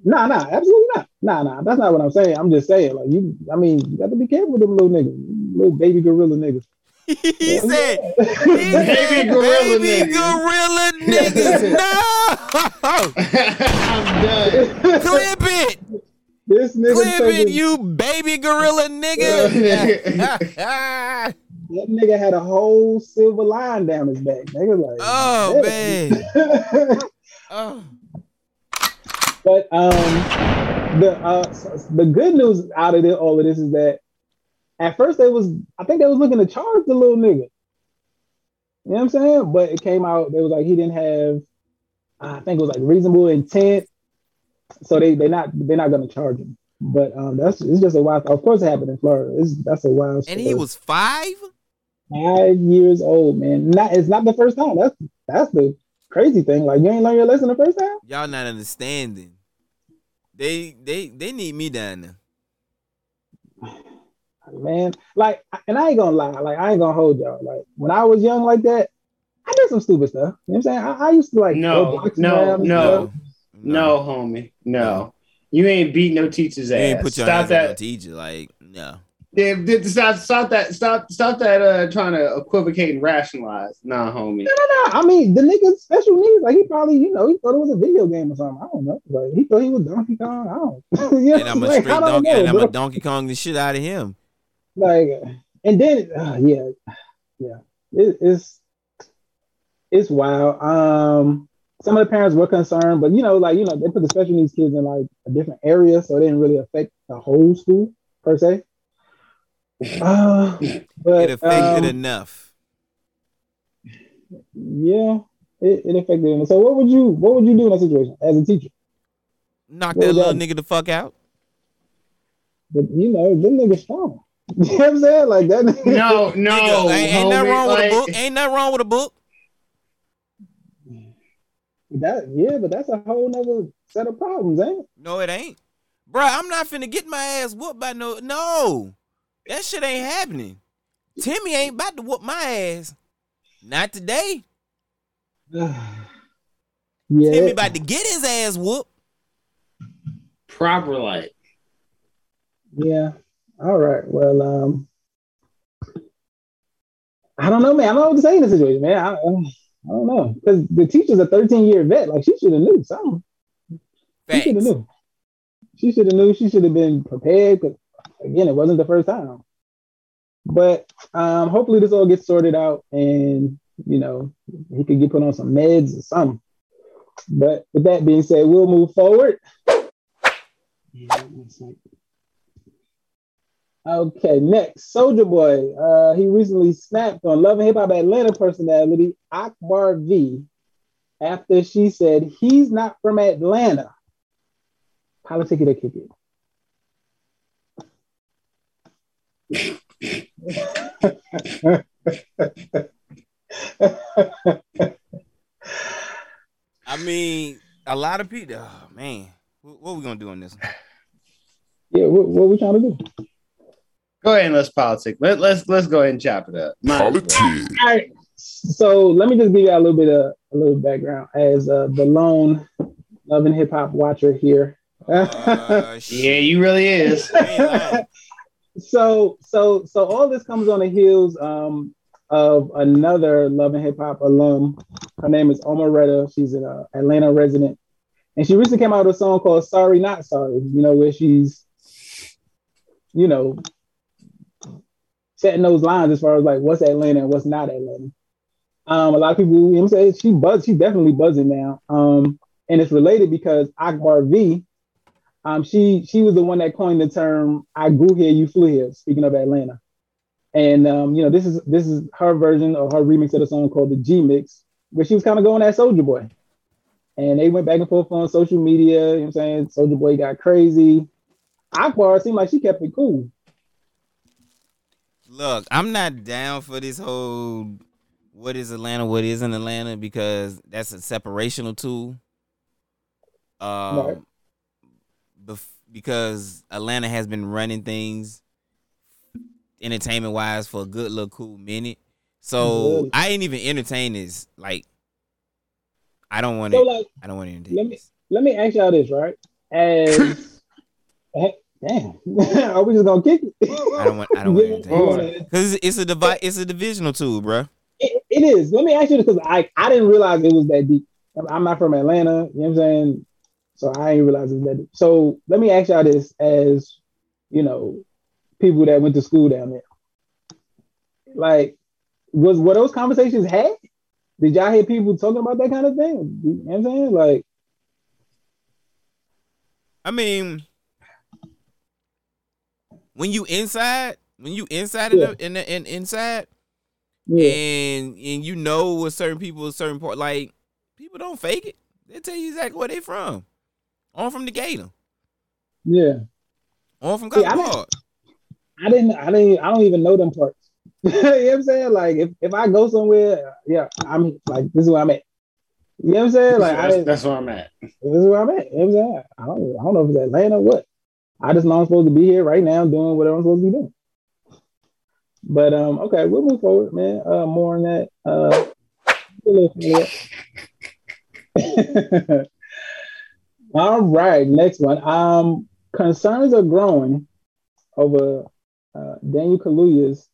Nah, nah, absolutely not. Nah, nah, that's not what I'm saying. I'm just saying, like you, I mean, you got to be careful with them little niggas, little baby gorilla niggas. he said, he Baby said, gorilla baby niggas." gorilla niggas. No, I'm done. clip it, this nigga clip it, you baby gorilla nigga. that nigga had a whole silver line down his back. Nigga, like, oh man. Oh. But um, the uh, the good news out of it, all of this is that at first they was, I think they was looking to charge the little nigga. You know what I'm saying? But it came out they was like he didn't have, I think it was like reasonable intent, so they they not they're not gonna charge him. But um, that's it's just a wild. Of course, it happened in Florida. It's, that's a wild. And he was five. five years old, man. Not it's not the first time. That's that's the crazy thing. Like you ain't learn your lesson the first time. Y'all not understanding. They they they need me down there. man. Like, and I ain't gonna lie, like I ain't gonna hold y'all. Like when I was young like that, I did some stupid stuff. You know what I'm saying? I, I used to like No, go boxing no, no. No, homie. No. You ain't beat no teacher's You ass. ain't put your stop hands on your teacher. Like no. Yeah, th- stop, stop that. Stop, stop that. Uh, trying to equivocate and rationalize. Nah, homie. No, no, no. I mean, the nigga special needs. Like he probably, you know, he thought it was a video game or something. I don't know. Like he thought he was Donkey Kong. I don't. you know And I'm a like, straight I donkey. know, and I'm a Donkey Kong the shit out of him. like and then uh, yeah yeah it, it's it's wild um some of the parents were concerned but you know like you know they put the special needs kids in like a different area so it didn't really affect the whole school per se uh, but It affected um, enough. yeah it, it affected them so what would you what would you do in that situation as a teacher Knock what that was little that? nigga the fuck out. but you know them niggas strong you know what I'm saying like that No, no. Nigga, ain't, ain't nothing homie, wrong with like- a book. Ain't nothing wrong with a book. that yeah but that's a whole nother set of problems ain't it No, it ain't. Bruh, I'm not finna get my ass whooped by no. No, that shit ain't happening. Timmy ain't about to whoop my ass. Not today. yeah Timmy about to get his ass whooped. proper like. Yeah. All right. Well, um, I don't know, man. I don't know what to say in this situation, man. I, I don't know because the teacher's a 13 year vet. Like she should have knew something. She should have Facts. knew. She should have knew. She should have been prepared. Because again, it wasn't the first time. But um, hopefully this all gets sorted out, and you know he could get put on some meds or something. But with that being said, we'll move forward. Okay, next, Soulja Boy. Uh, he recently snapped on Love and Hip Hop Atlanta personality Akbar V after she said he's not from Atlanta. Politic it or kick it. I mean, a lot of people. Oh, man, what, what we gonna do on this? one? Yeah, what, what we trying to do? Go ahead and let's politic. Let, let's let's go ahead and chop it up. Might as All right. So let me just give you a little bit of a little background as uh, the lone love and hip hop watcher here. Uh, Yeah, you really is. So so so all this comes on the heels um, of another love and hip hop alum. Her name is Omeretta. She's an uh, Atlanta resident, and she recently came out with a song called "Sorry Not Sorry." You know where she's, you know, setting those lines as far as like what's Atlanta and what's not Atlanta. Um, a lot of people, you know saying, she buzz, she's definitely buzzing now. Um, and it's related because Akbar V, um, she she was the one that coined the term "I grew here, you flew here." Speaking of Atlanta, and um, you know this is this is her version of her remix of the song called the G Mix, where she was kind of going at Soulja Boy, and they went back and forth on social media. You know what I'm saying? Soulja Boy got crazy. Akbar seemed like she kept it cool. Look, I'm not down for this whole what is Atlanta, what isn't Atlanta, because that's a separational tool. Um, Right. Because Atlanta has been running things entertainment wise for a good little cool minute. So? I ain't even entertain this. Like, I don't want to. So like, I don't want to entertain let me let me ask y'all this, right? As damn, are we just gonna kick it? I don't want. I don't want to Yeah, entertain yeah. this. Because it's a devi- It's a divisional tool, bruh. It, it is. Let me ask you this because I, I didn't realize it was that deep. I'm- I'm not from Atlanta, you know what I'm saying? So I didn't realize it was that. So let me ask y'all this as, you know, people that went to school down there. Like, was were those conversations had? Did y'all hear people talking about that kind of thing? You know what I'm saying? Like, I mean, when you inside, when you inside Yeah. in, the, in the in inside, yeah, and and you know with certain people, certain part, like people don't fake it. They tell you exactly where they from. On from Decatur. yeah. On from See, I Cotton didn't- Park. I didn't, I didn't, I don't even know them parts. you know what I'm saying? Like, if, if I go somewhere, yeah, I'm like, this is where I'm at. You know what I'm saying? Like, I that's, didn't, that's where I'm at. This is where I'm at. You know what I'm saying? I don't, I don't know if it's Atlanta or what. I just know I'm supposed to be here right now doing whatever I'm supposed to be doing. But um, okay, we'll move forward, man. Uh, more on that. Uh, a little further. All right, next one. Um, concerns are growing over uh, Daniel Kaluuya's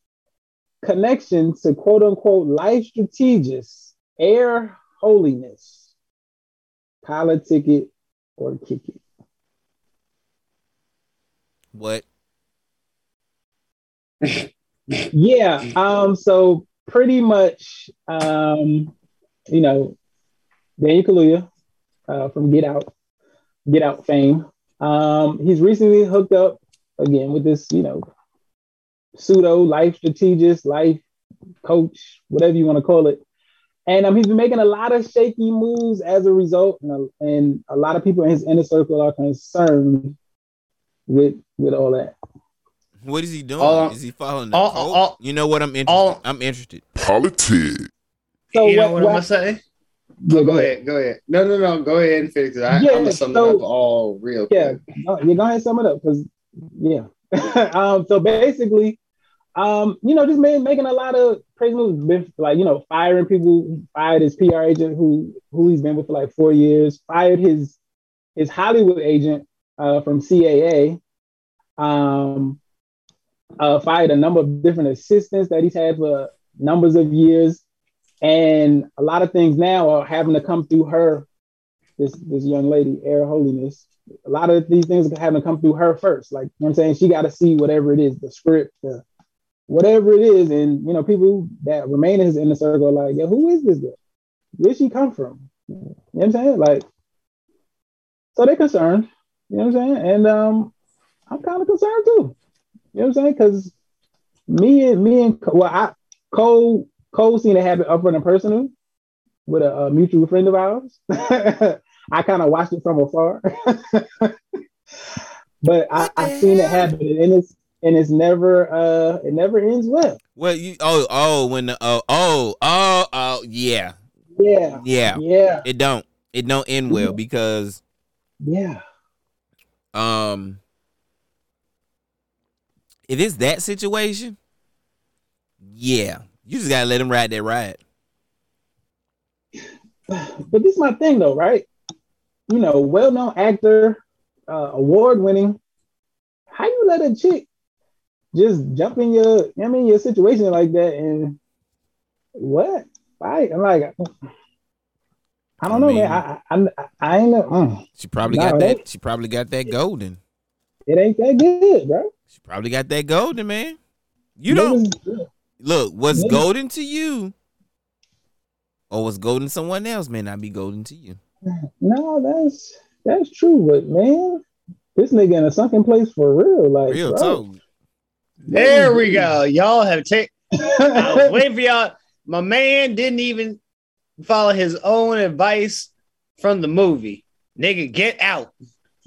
connection to quote unquote life strategist Air Holiness. Politic it or kick it. What? Yeah. Um. So pretty much, um, you know, Daniel Kaluuya uh, from Get Out, Get Out fame. Um, he's recently hooked up again with this, you know, pseudo life strategist, life coach, whatever you want to call it. And um, he's been making a lot of shaky moves as a result, and a, and a lot of people in his inner circle are concerned with with all that. What is he doing? All- is he following the all- code? all- you know what? I'm interested. all- I'm interested. Politic. So you know what- what, I'm gonna say? Yeah, Go ahead, go ahead. No, no, no. Go ahead and fix it. I, Yeah, I'm gonna sum so- it up all real Yeah, quick. no, you're gonna have to sum it up because yeah. um, so basically, um, you know, just made, making a lot of crazy moves, been, like you know, firing people, fired his PR agent who who he's been with for like four years, fired his his Hollywood agent uh, from CAA, um, uh, fired a number of different assistants that he's had for numbers of years, and a lot of things now are having to come through her. This this young lady, Air Holiness. A lot of these things are having to come through her first. Like you know what I'm saying, she got to see whatever it is, the script, the whatever it is, and you know, people that remain in the circle are like, yeah, who is this girl? Where she come from? You know what I'm saying? Like, so they're concerned. You know what I'm saying? And um, I'm kind of concerned too. You know what I'm saying? Because me and me and well, I Cole Cole seen it happen up front and personal with a, a mutual friend of ours. I kind of watched it from afar, but I, I seen it happen, and it's and it's never uh it never ends well. Well, you oh oh when the oh oh oh oh yeah. Yeah, yeah. Yeah, it don't it don't end well because yeah. um if it's that situation, yeah, you just gotta let him ride that ride. But this is my thing though, right? You know, well-known actor, uh, award-winning. How you let a chick just jump in your, I mean, your situation like that and what? I I'm like, I don't I know, mean- man. I I, I, ain't know. mm, She probably Nah, got that-. She probably got that golden. it ain't that good, bro. She probably got that golden, man. You don't look what's Niggas- golden to you, or what's golden to someone else may not be golden to you. No, that's that's true, but man, this nigga in a sunken place for real. Like, Real bro. talk. There we go. Y'all have taken. Wait for y'all. My man didn't even follow his own advice from the movie. Nigga, get out.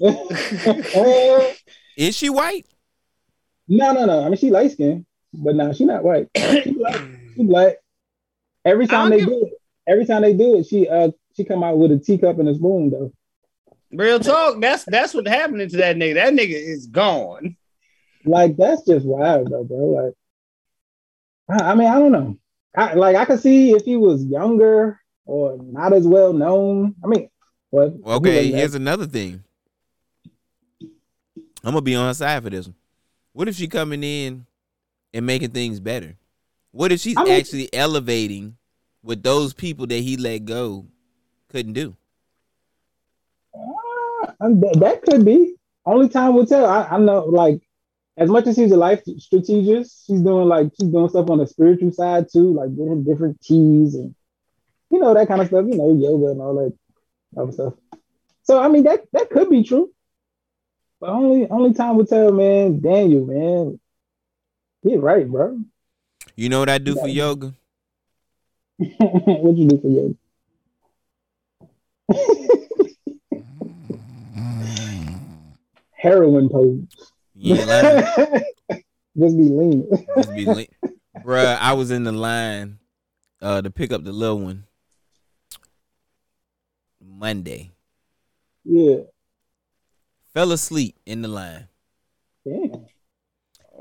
Is she white? no, no, no. I mean, she light skinned, but no, she not white. She black. She black. Every time they don't do it, every time they do it, she uh she come out with a teacup and a spoon though. Real talk. That's that's what happening to that nigga. That nigga is gone. Like that's just wild, though, bro. Like, I, I mean, I don't know. I like I could see if he was younger or not as well known. I mean, well, if he Okay, was- here's another thing. I'm gonna be on her side for this one. What if she coming in and making things better? What if she's I mean- actually elevating what those people that he let go couldn't do? Uh, that, that could be. Only time will tell. I, I know, like, as much as she's a life strategist, she's doing like she's doing stuff on the spiritual side too, like getting different keys and you know that kind of stuff. You know, yoga and all that other stuff. So I mean, that that could be true. But only only time will tell, man. Daniel, man, get right, bro. You know what I do for yoga? what you do for yoga? Heroin pose. Ain't lying. Just be lean. Just be lit. Bruh, I was in the line uh to pick up the little one Monday. yeah. Fell asleep in the line. Damn.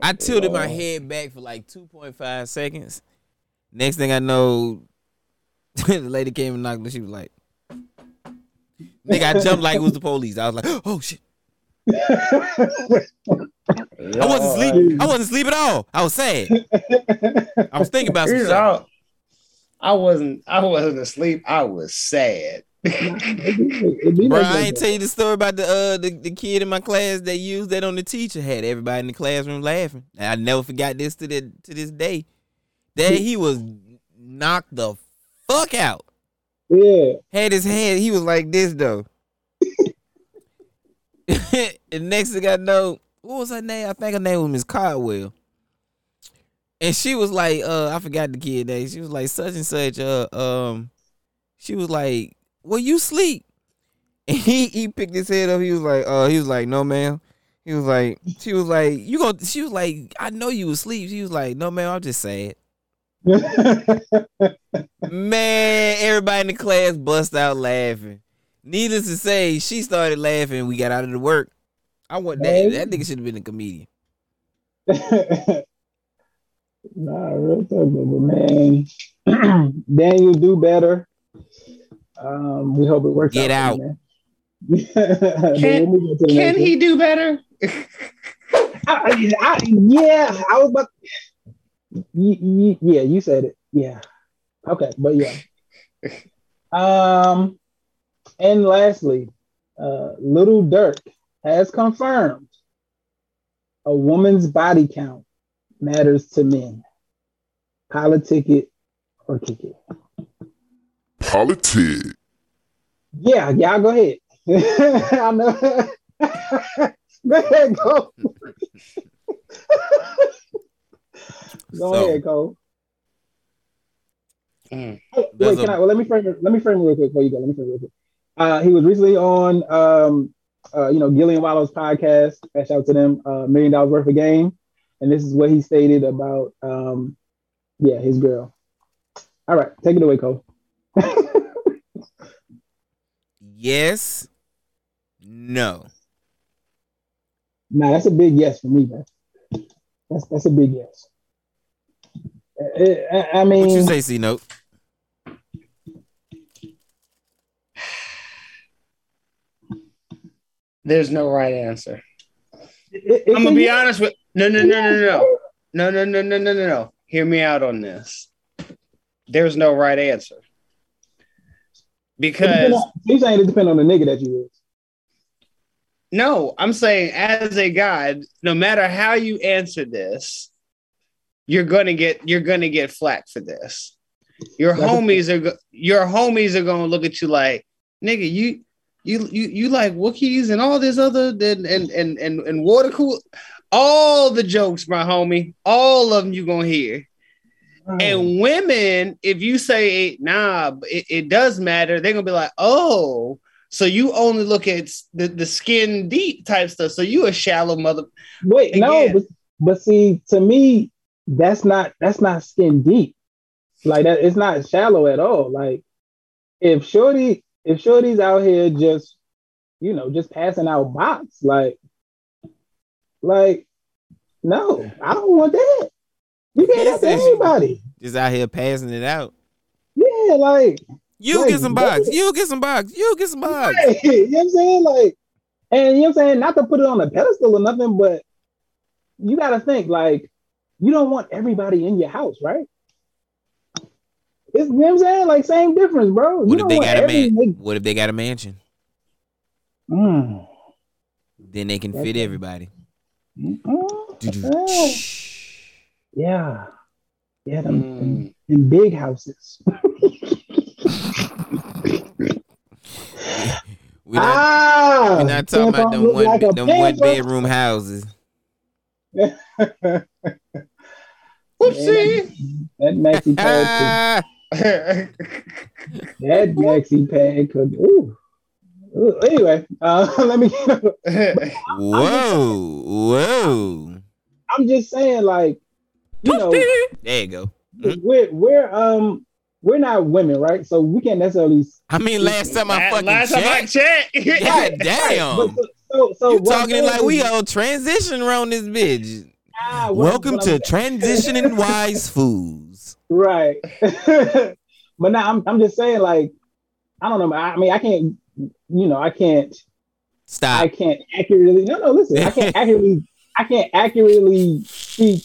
I tilted my head back for like 2.5 seconds. Next thing I know, the lady came and knocked me. She was like, Nigga, I jumped like it was the police. I was like, oh shit. I wasn't asleep. I wasn't asleep at all. I was sad. I was thinking about some Here's stuff. I wasn't. I wasn't asleep. I was sad. Bro, I ain't tell you the story about the uh the, the kid in my class that used that on the teacher. Had everybody in the classroom laughing. And I never forgot this to the to this day. That he was knocked the fuck out. Yeah. Had his head, he was like this though. and next thing I know, what was her name? I think her name was Miss Caldwell. And she was like, uh, I forgot the kid name. She was like such and such. Uh, um, she was like, "Well, you sleep?" And he he picked his head up. He was like, uh, he was like, "No, ma'am." He was like, she was like, "You go." She was like, "I know you was asleep." She was like, "No, ma'am, I'm just sad." Man, everybody in the class bust out laughing. Needless to say, she started laughing. We got out of the work. I want that. Hey. That nigga should have been a comedian. nah, real talk, but man, Daniel, do better. Um, we hope it works. Get out. out. man. Can- We'll move on to the Can next he do better? I, I- yeah, I was about. Y- y- yeah, you said it. Yeah. Okay, but yeah. Um, and lastly, uh, Lil Durk has confirmed a woman's body count matters to men. Politic it or kick it. Politic. Yeah, y'all go ahead. I know. go ahead, go. go So- ahead, Cole. Mm. Hey, wait, can a- I? Well, let me frame it. Let me frame it real quick before you go. Let me frame it real quick. Uh, he was recently on, um, uh, you know, Gillie and Wallo's podcast. Shout out to them, uh, Million Dollars Worth of Game, and this is what he stated about, um, yeah, his girl. All right, take it away, Cole. Yes. No. Nah, that's a big yes for me, man. That's that's a big yes. Uh, I, I mean, What you say, C note? There's no right answer. it- it's I'm gonna be yes. honest with no no no no no no no no no no no no. Hear me out on this. There's no right answer It depend because He's saying it depends on the nigga that you is. no, I'm saying as a guy, no matter how you answer this, you're gonna get you're gonna get flack for this. Your homies are your homies are gonna look at you like nigga you. You, you you like Wookiees and all this other and and and and, and water cool all the jokes, my homie, all of them you gonna hear. Mm. And women, if you say nah, it, it does matter, they're gonna be like, oh, so you only look at the, the skin deep type stuff. So you a shallow mother. Wait, no, but, but see, to me, that's not that's not skin deep. Like that, it's not shallow at all. Like if Shorty, if Shorty's out here just, you know, just passing out box, like, like, no, I don't want that. You can't have that anybody. Just out here passing it out. Yeah, like, You Like, get some box. You get some box. You get some box. Right. you know what I'm saying? Like, and you know what I'm saying? Not to put it on a pedestal or nothing, but you got to think like you don't want everybody in your house, right? It's, you know what I'm saying? Like, same difference, bro. What you if they got a man? nigga- What if they got a mansion? Mm. Then they can fit everybody. Mm. Yeah. Yeah, them, them, Mm. them big houses. We not, ah, we're not talking about them one, like them one bedroom houses. Whoopsie. That maxi pad, could, that maxi pad could. Ooh. Ooh, Anyway, uh, let me. whoa, whoa. I'm just saying, like, you know, There you go. we're we're um we're not women, right? So we can't necessarily. I mean, last time I La- fucking Last time I checked. checked. God damn. But so, so, so you talking like we is- on transition around this bitch. Ah, Welcome to Transitioning Wise fools. right. but now I'm I'm just saying, like, I don't know. I, I mean, I can't. You know, I can't. Stop. I can't accurately. No, no. Listen, I can't accurately. I can't accurately speak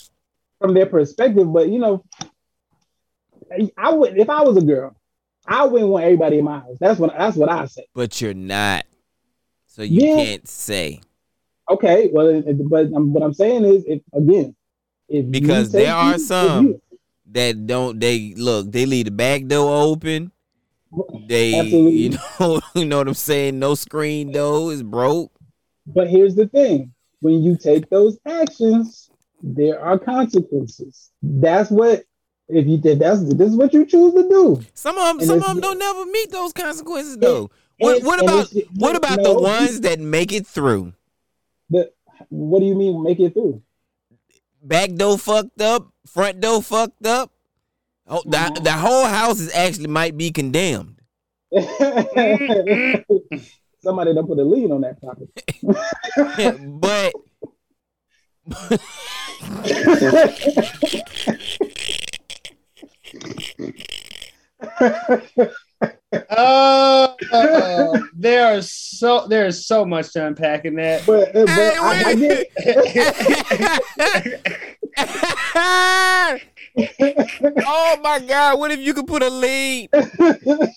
from their perspective. But you know, I- would if I was a girl, I wouldn't want everybody in my house. That's what that's what I say. But you're not. So you Yeah. can't say. Okay, well, it- but um, what I'm saying is, if again, if Because there are if some you- that don't they look, they leave the back door open. They Absolutely. you know, you know what I'm saying? No screen door is broke. but here's the thing: when you take those actions, there are consequences. That's what if you did. That's this is what you choose to do. Some of them, And some of them don't never meet those consequences though. What, And- what and about what about no, the ones that make it through? But what do you mean make it through? Back door fucked up, front door fucked up. Oh, the, mm-hmm. the whole house is actually might be condemned. Somebody don't put a lien on that property. but Oh, there's so there's so much to unpack in that. But, uh, but I, I get, oh my god, what if you could put a lead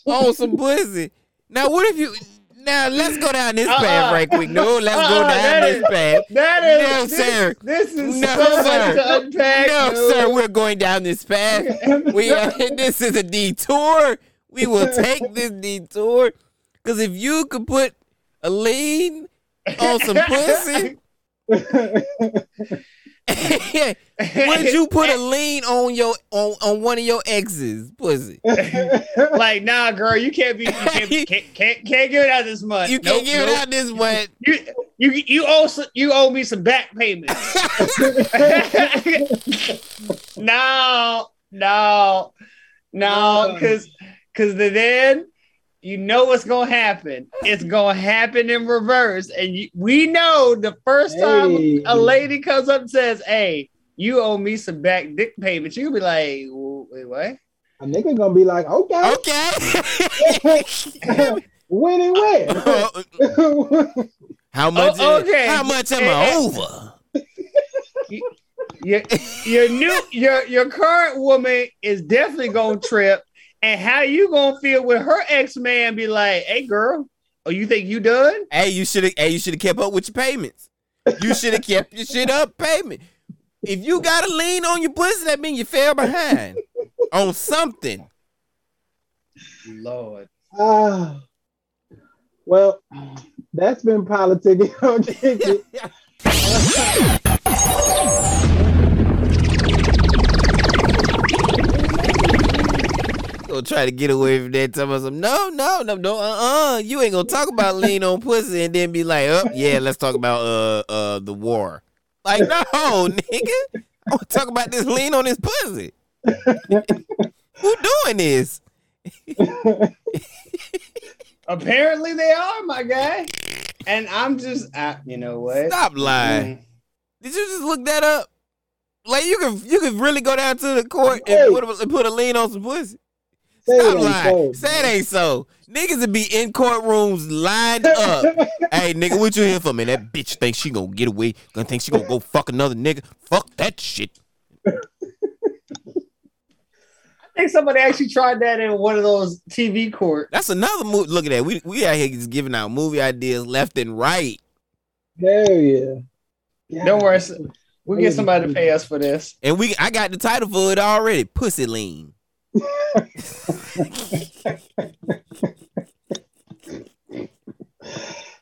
on some pussy? Now what if you now let's go down this uh-uh. path Uh-uh. right quick. No, let's go Uh-uh, down that this is- path. That is No, this, sir. This is No, so sir. unpack. No, dude. sir, we're going down this path. We are, this is a detour. We will take this detour. Cause if you could put a lean on some pussy, would you put a lean on your on, on one of your exes pussy? like, nah, girl, you can't be, you can't, can't, can't, can't give it out this much. You can't Nope, give nope. it out this much. You, you, you also, you owe me some back payments. no, no, no, um. because, because then you know what's gonna happen. It's gonna happen in reverse, and you, we know the first time Hey. a lady comes up and says, "Hey, you owe me some back dick payments," you'll be like, "Wait, what?" A nigga gonna be like, okay, Okay. when and where? How much? Oh, is- okay. How much am Eh, I over? your your new your your current woman is definitely gonna trip. And how you gonna feel with her ex man be like, hey girl, oh you think you done? Hey, you should have. Hey, you should have kept up with your payments. You should have kept your shit up payment. If you gotta lean on your pussy, that means you fell behind on something. Lord. Ah, well, that's been politicking. on Kick Gonna try to get away from that. Tell myself, no, no, no, no, uh, uh You ain't gonna talk about lean on pussy and then be like, oh, yeah, let's talk about uh, uh, the war. Like, no, nigga. I want to talk about this lean on this pussy. Who doing this? Apparently they are, my guy. And I'm just I, you know what? Stop lying. Mm. Did you just look that up? Like you could you could really go down to the court and put a, put a lien on some pussy. Say it Stop ain't lying. so. Say it ain't so. Niggas would be in courtrooms lined up. hey, nigga, what you here for, man? That bitch thinks she gonna get away. Gonna think she gonna go fuck another nigga. Fuck that shit. I think somebody actually tried that in one of those TV court. That's another move. Look at that. We we out here just giving out movie ideas left and right. Hell yeah. Yeah. Don't worry. We'll get somebody to pay us for this. And we I got the title for it already. Pussy lean.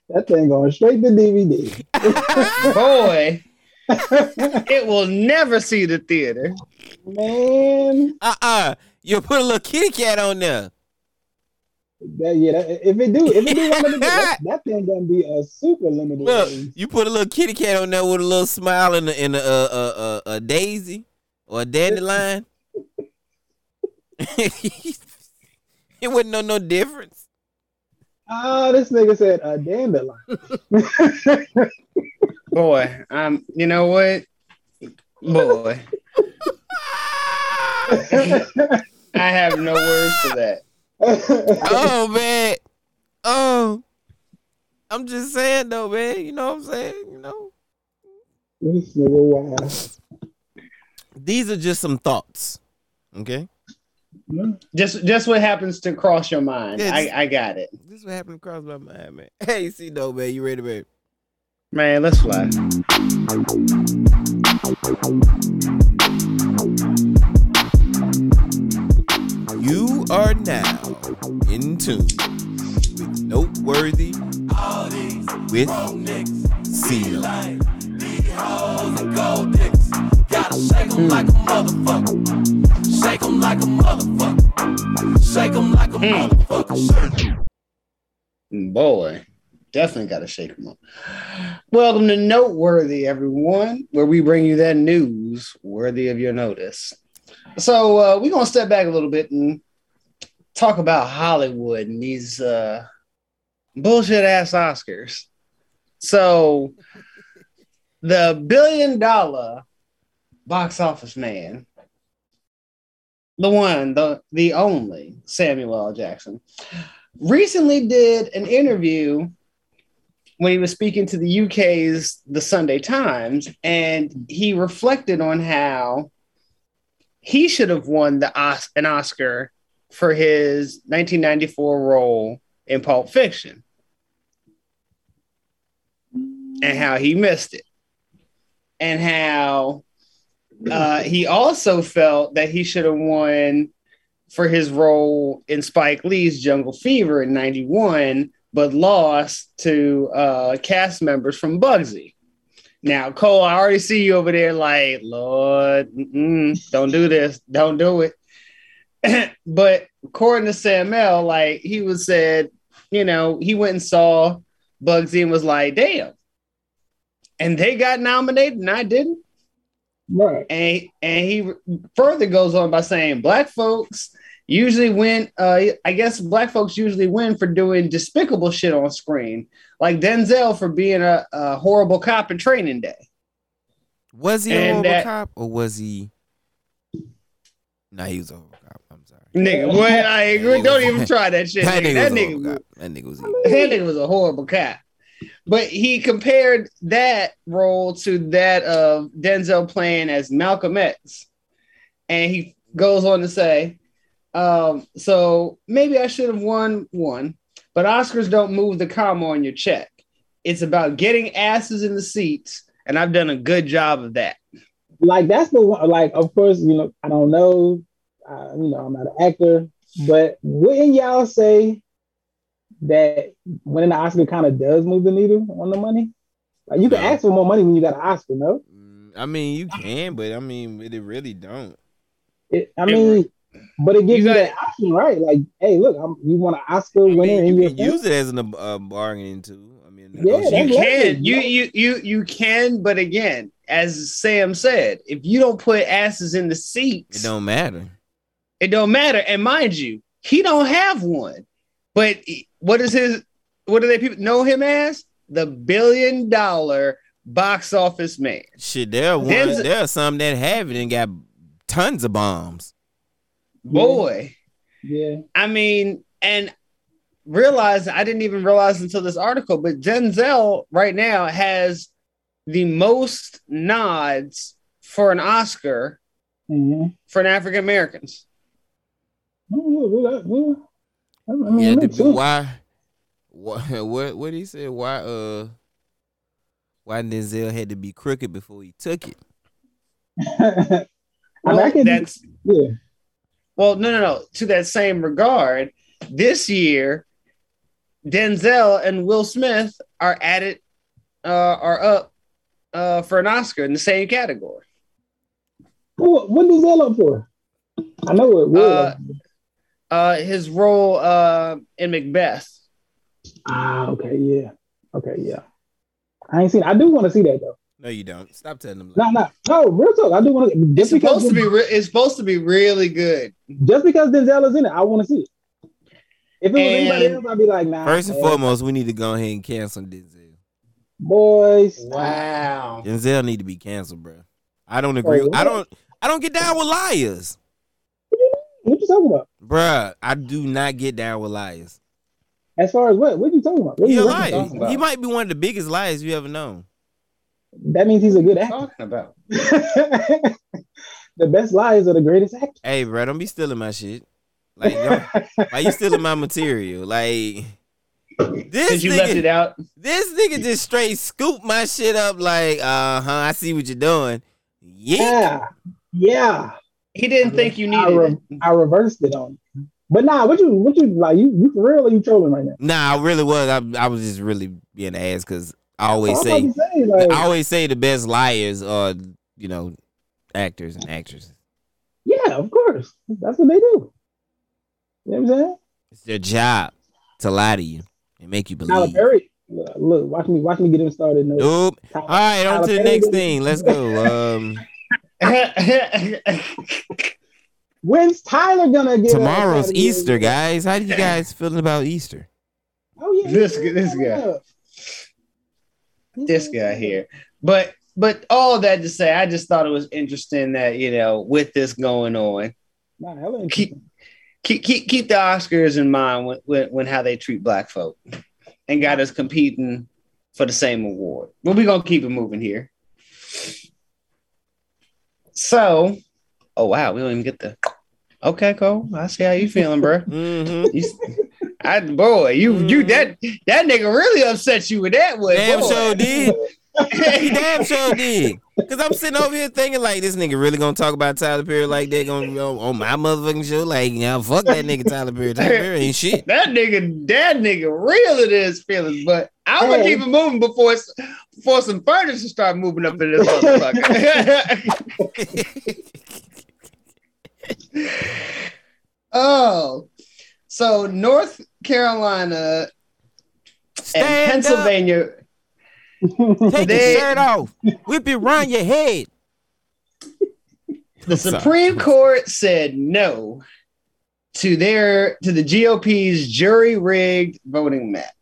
That thing going straight to DVD. Boy, it will never see the theater. Man, Uh-uh. You put a little kitty cat on there. that, yeah. That, if it do, if it do one that, that thing gonna be a super limited. Look, release. you put a little kitty cat on there with a little smile and a, and a, uh, uh, uh, a daisy or a dandelion. it wouldn't know no difference. Ah, this nigga said a dandelion. Boy, um, you know what? Boy, I have no words for that. oh man. Oh. I'm just saying though, man. You know what I'm saying? You know. this nigga wow. These are just some thoughts. Okay. Just, just what happens to cross your mind. Yeah, just- I, I got it, This is what happened to cross my mind, man. Hey, see though, man. You ready, man? man. Let's fly. You are now in tune with Noteworthy with CeeLo. Gotta shake 'em like a motherfucker. Shake 'em like a motherfucker. Shake 'em like a motherfucker. Boy, definitely got to shake them up. Welcome to Noteworthy, everyone, where we bring you that news worthy of your notice. So uh, we're gonna step back a little bit and talk about Hollywood and these uh, bullshit ass Oscars. So the billion dollar box office man, the one, the the only Samuel L. Jackson, recently did an interview when he was speaking to the UK's The Sunday Times, and he reflected on how he should have won the Os- an Oscar for his 1994 role in Pulp Fiction and how he missed it and how uh, he also felt that he should have won for his role in Spike Lee's Jungle Fever in 91 but lost to uh, cast members from Bugsy. Now, Cole, I already see you over there like, Lord, don't do this, don't do it. but according to Sam L, like he was said, you know, he went and saw Bugsy and was like, damn. And they got nominated and I didn't. Right. And and he further goes on by saying black folks usually win. Uh, I guess black folks usually win for doing despicable shit on screen, like Denzel for being a, a horrible cop in Training Day. Was he a horrible that- cop or was he? Nah, he was a horrible cop. I'm sorry. Nigga, what I agree. Don't even try that shit. That nigga. nigga, That nigga, was- That nigga was evil. that nigga was a horrible cop. But he compared that role to that of Denzel playing as Malcolm X. And he goes on to say, um, so maybe I should have won one, but Oscars don't move the comma on your check. It's about getting asses in the seats, and I've done a good job of that. like that's the one like of course you know i don't know uh, you know i'm not an actor but wouldn't y'all say that winning the oscar kind of does move the needle on the money like you can No. ask for more money when you got an oscar no Mm, I mean, you can, but I mean, it really don't. it, i mean but it gives You you, that option right like hey look I'm, you want an oscar I winner mean, and you can use it as an uh, bargaining tool. I mean, Yeah, You can, right. you you you you can, but again, as Sam said, if you don't put asses in the seats, it don't matter. it don't matter. And mind you, he don't have one. But what is his? What do they people know him as? The billion dollar box office man. Shit, there are ones, Denzel- there are some that have it and got tons of bombs. Boy, yeah I mean, and realize I didn't even realize until this article, but Denzel right now has the most nods for an Oscar Mhm. for an African Americans. Oh, mean, Yeah, the, why? What? What? What he said? Why? Uh, why Denzel had to be crooked before he took it? I mean, I Well, can- that's yeah well, no, no, no. To that same regard, this year, Denzel and Will Smith are at it, uh, are up uh, for an Oscar in the same category. what, what is that up for i know it will Uh, Uh, his role uh, in Macbeth. Ah, okay, yeah, okay, yeah. I ain't seen. I do want to see that though. No, you don't. Stop telling them. No, no, no. Real talk. I do want to. It's Just because, supposed to be. Re- it's supposed to be really good. just because Denzel is in it, I want to see it. If it was anybody else, I'd be like, nah. First and man. foremost, we need to go ahead and cancel Denzel. boys. Wow. Denzel need to be canceled, bro. I don't agree. Wait, I don't. I don't get down with liars, What you talking about? bruh. I do not get down with liars. As far as what? What are you talking about? What He a you liar. talking about? He might be one of the biggest liars you ever known. That means he's a good actor. talking about? the best liars are the greatest actors. Hey, bro, don't be stealing my shit. Like, don't, why you stealing my material? Like, this Since you left nigga, it out, this nigga just straight scoop my shit up. Like, uh huh, I see what you're doing. Yeah, yeah, yeah. He didn't think you I, needed re- it. I reversed it on. you. But nah, what you what you like? You you for real or you trolling right now? nah, I really was. I, I was just really being an ass because I always I'm say, say, like, I always say the best liars are, you know, actors and actresses. yeah, of course. That's what they do. You know what I'm saying? It's their job to lie to you and make you Tyler believe. Perry. Look, watch me, watch me get him started. No. Nope. Tyler- All right, on to the Tyler next thing. Let's go. Um, When's Tyler gonna get? tomorrow's Saturday? Easter, guys. How do you guys feeling about Easter? Oh yeah, This guy- this guy. this guy here. But but all that to say, I just thought it was interesting that you know with this going on, Nah, keep keep keep, keep the Oscars in mind when, when when how they treat black folk, and got us competing for the same award. But we're gonna keep it moving here. So Oh wow, we don't even get the. Okay, Cole. I see how you feeling, bro. Mm-hmm. You, I, boy, you you that that nigga really upset you with that one. Damn boy. sure did. he damn sure did. Cause I'm sitting over here thinking like this nigga really gonna talk about Tyler Perry like gonna on, on my motherfucking show. Like, yeah, fuck that nigga Tyler Perry. Tyler Perry ain't shit. That nigga, that nigga real in his feelings, but I'm gonna Hey. keep it moving before it's, before some furniture start moving up in this motherfucker. oh, so North Carolina and Pennsylvania. up, take They- your shirt off, whip it round your head. The sorry. Supreme Court said no to their to the GOP's jury rigged voting map.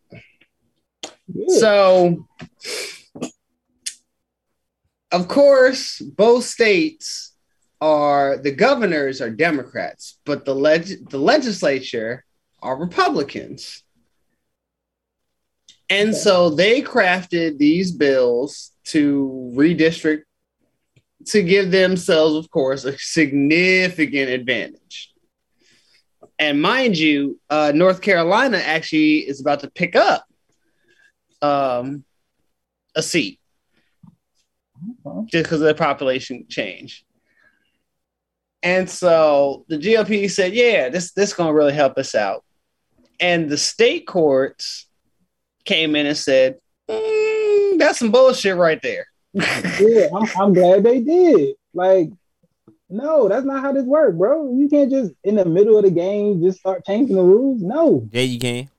So, of course, both states are the governors are Democrats, but the leg- the legislature are Republicans. And so they crafted these bills to redistrict to give themselves, of course, a significant advantage. And mind you, uh, North Carolina actually is about to pick up um, a seat just because of the population change. And so the GOP said, "Yeah, this this gonna really help us out." And the state courts came in and said, "Mm, "That's some bullshit right there." yeah, I'm, I'm glad they did. Like, no, that's not how this works, bro. You can't just in the middle of the game just start changing the rules. No, Yeah, you can.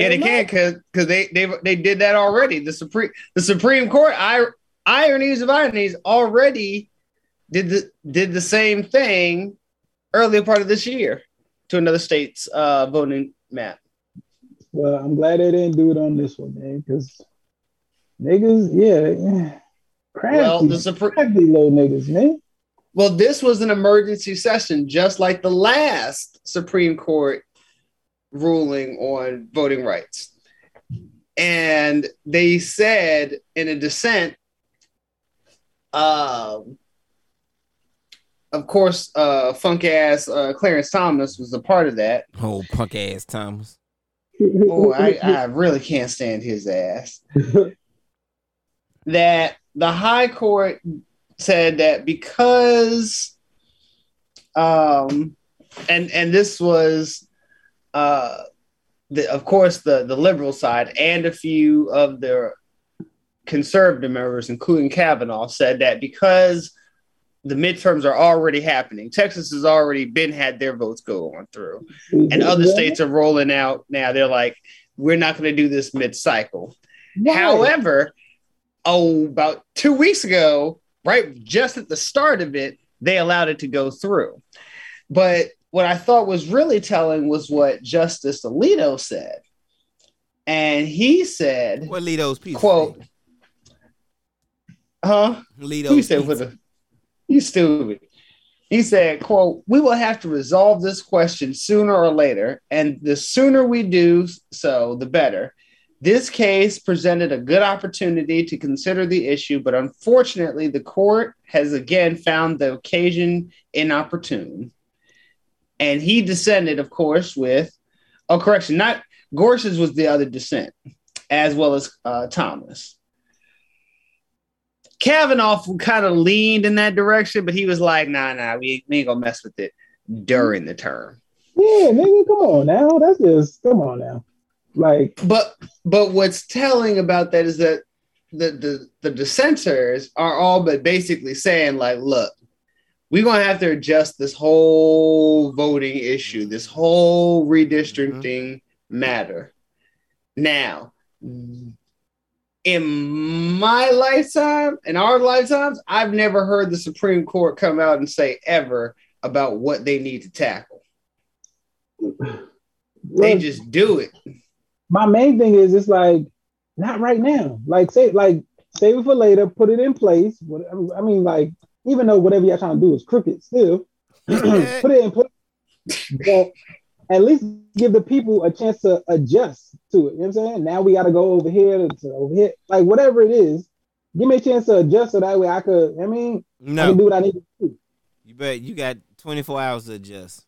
Yeah, they Hell can because because they they they did that already. The supreme the Supreme Court, I, ironies of ironies, already did the did the same thing earlier part of this year to another state's uh, voting map. Well, I'm glad they didn't do it on this one, man, because niggas, yeah, crafty, Well, the Supreme crafty little niggas, man. well, this was an emergency session, just like the last Supreme Court ruling on voting rights. And they said in a dissent, um, of course, uh, funk ass uh, Clarence Thomas was a part of that. Oh, punk ass Thomas. Oh, I, I really can't stand his ass. that the High Court said that because, um, and and this was, uh, the, of course the the liberal side and a few of the conservative members, including Kavanaugh, said that because the midterms are already happening, Texas has already been had their votes go on through and other states are rolling out now. They're like, we're not going to do this mid cycle. Right. However, oh, about two weeks ago, right, just at the start of it, they allowed it to go through. But what I thought was really telling was what Justice Alito said. And he said, What Lito's pizza? quote, huh? Lito's Who said a you stupid. He said, quote, we will have to resolve this question sooner or later, and the sooner we do so, the better. This case presented a good opportunity to consider the issue, but unfortunately, the court has again found the occasion inopportune. And he descended, of course, with, oh, correction, not Gorsuch was the other dissent, as well as uh, Thomas. Kavanaugh kind of leaned in that direction, but he was like, nah, nah, we, we ain't gonna mess with it during the term. Yeah, nigga, come on now. That's just come on now. Like, But but what's telling about that is that the the, the dissenters are all but basically saying, like, look, we're gonna have to adjust this whole voting issue, this whole redistricting mm-hmm. matter. Now, in my lifetime, in our lifetimes, I've never heard the Supreme Court come out and say ever about what they need to tackle. They just do it. my main thing is it's like not right now. Like say like save it for later, put it in place. I mean, like even though whatever y'all trying to do is crooked, still put it in place. But at least give the people a chance to adjust to it. You know what I'm saying? Now we got to go over here to over here, like whatever it is. Give me a chance to adjust so that way I could. I mean, I can do what I need to do. You bet you got 24 hours to adjust.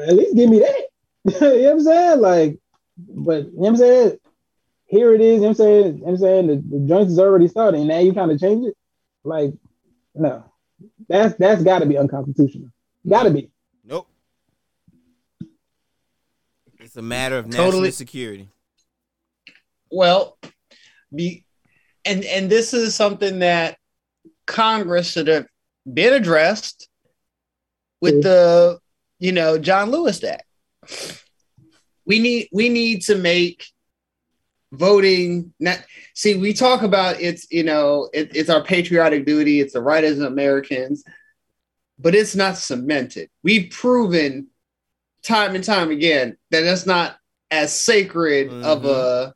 At least give me that. you know what I'm saying? Like, but you know what I'm saying? Here it is, you know what I'm saying? You know what I'm saying the, the joints is already starting. now you kind of change it. Like, no. That's that's gotta be unconstitutional. Gotta be. Nope. It's a matter of national Totally. security. Well, be and and this is something that Congress should have been addressed with the you know John Lewis Act. We need we need to make voting not see we talk about it's you know it, it's our patriotic duty it's the right as Americans but it's not cemented we've proven time and time again that it's not as sacred of a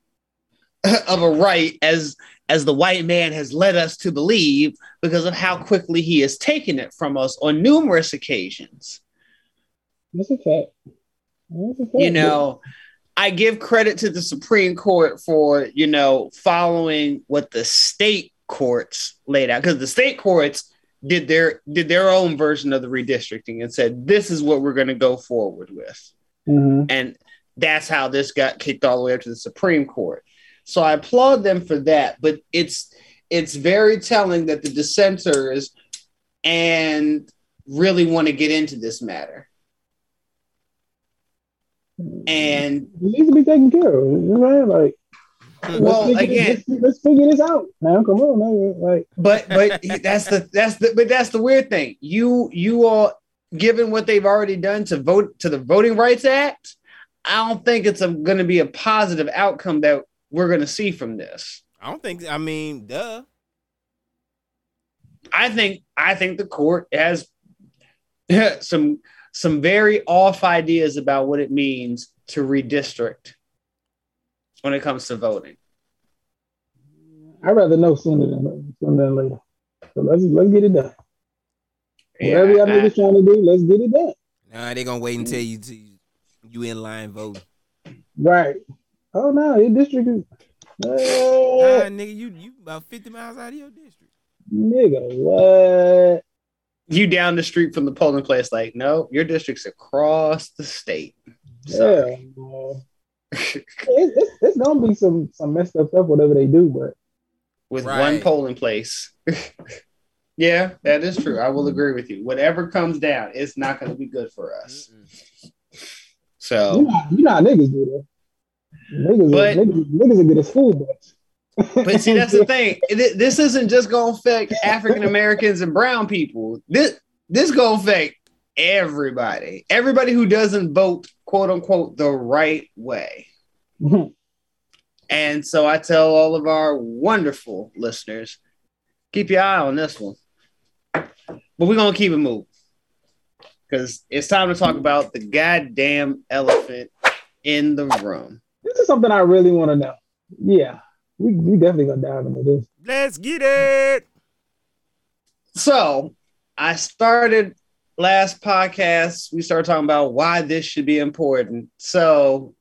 mm-hmm. of a right as as the white man has led us to believe because of how quickly he has taken it from us on numerous occasions That's a fact. That's a fact. you know i give credit to the supreme court for you know following what the state courts laid out because the state courts did their did their own version of the redistricting and said this is what we're going to go forward with. Mhm. and that's how this got kicked all the way up to the supreme court. So i applaud them for that but it's it's very telling that the dissenters and really want to get into this matter and It needs to be taken care of. You know what Like, well let's figure, again let's, let's figure this out. Now, come on, man. Like, but but that's the that's the but that's the weird thing. You you are given what they've already done to vote to the Voting Rights Act. I don't think it's going to be a positive outcome that we're going to see from this. I don't think. I mean, duh. I think I think the court has some some very off ideas about what it means to redistrict when it comes to voting. I'd rather know sooner than sooner than later. So let's let's get it done. Whatever y'all I- niggas trying to do, let's get it done. Nah, they gonna wait until you to, you in line voting. Right. Oh no, your district is Nah, uh, nigga, you you about 50 miles out of your district. nigga, what? You down the street from the polling place, like, no, your district's across the state. Yeah, Sorry. man. It- it's, it's gonna be some some messed up stuff, whatever they do, but with Right. one polling place. yeah, that is true. I will agree with you. Whatever comes down, it's not going to be good for us. you So, know, you know how niggas do that. Niggas, But- are, niggas, niggas are good at school bus. But see, that's the thing. This isn't just going to affect African Americans and brown people. This this going to affect everybody. Everybody who doesn't vote, quote unquote, the right way. And so I tell all of our wonderful listeners, keep your eye on this one. But we're gonna keep it moving. Because it's time to talk about the goddamn elephant in the room. This is something I really want to know. Yeah, we, we definitely gonna dive into this. Let's get it. So I started last podcast. We started talking about why this should be important. So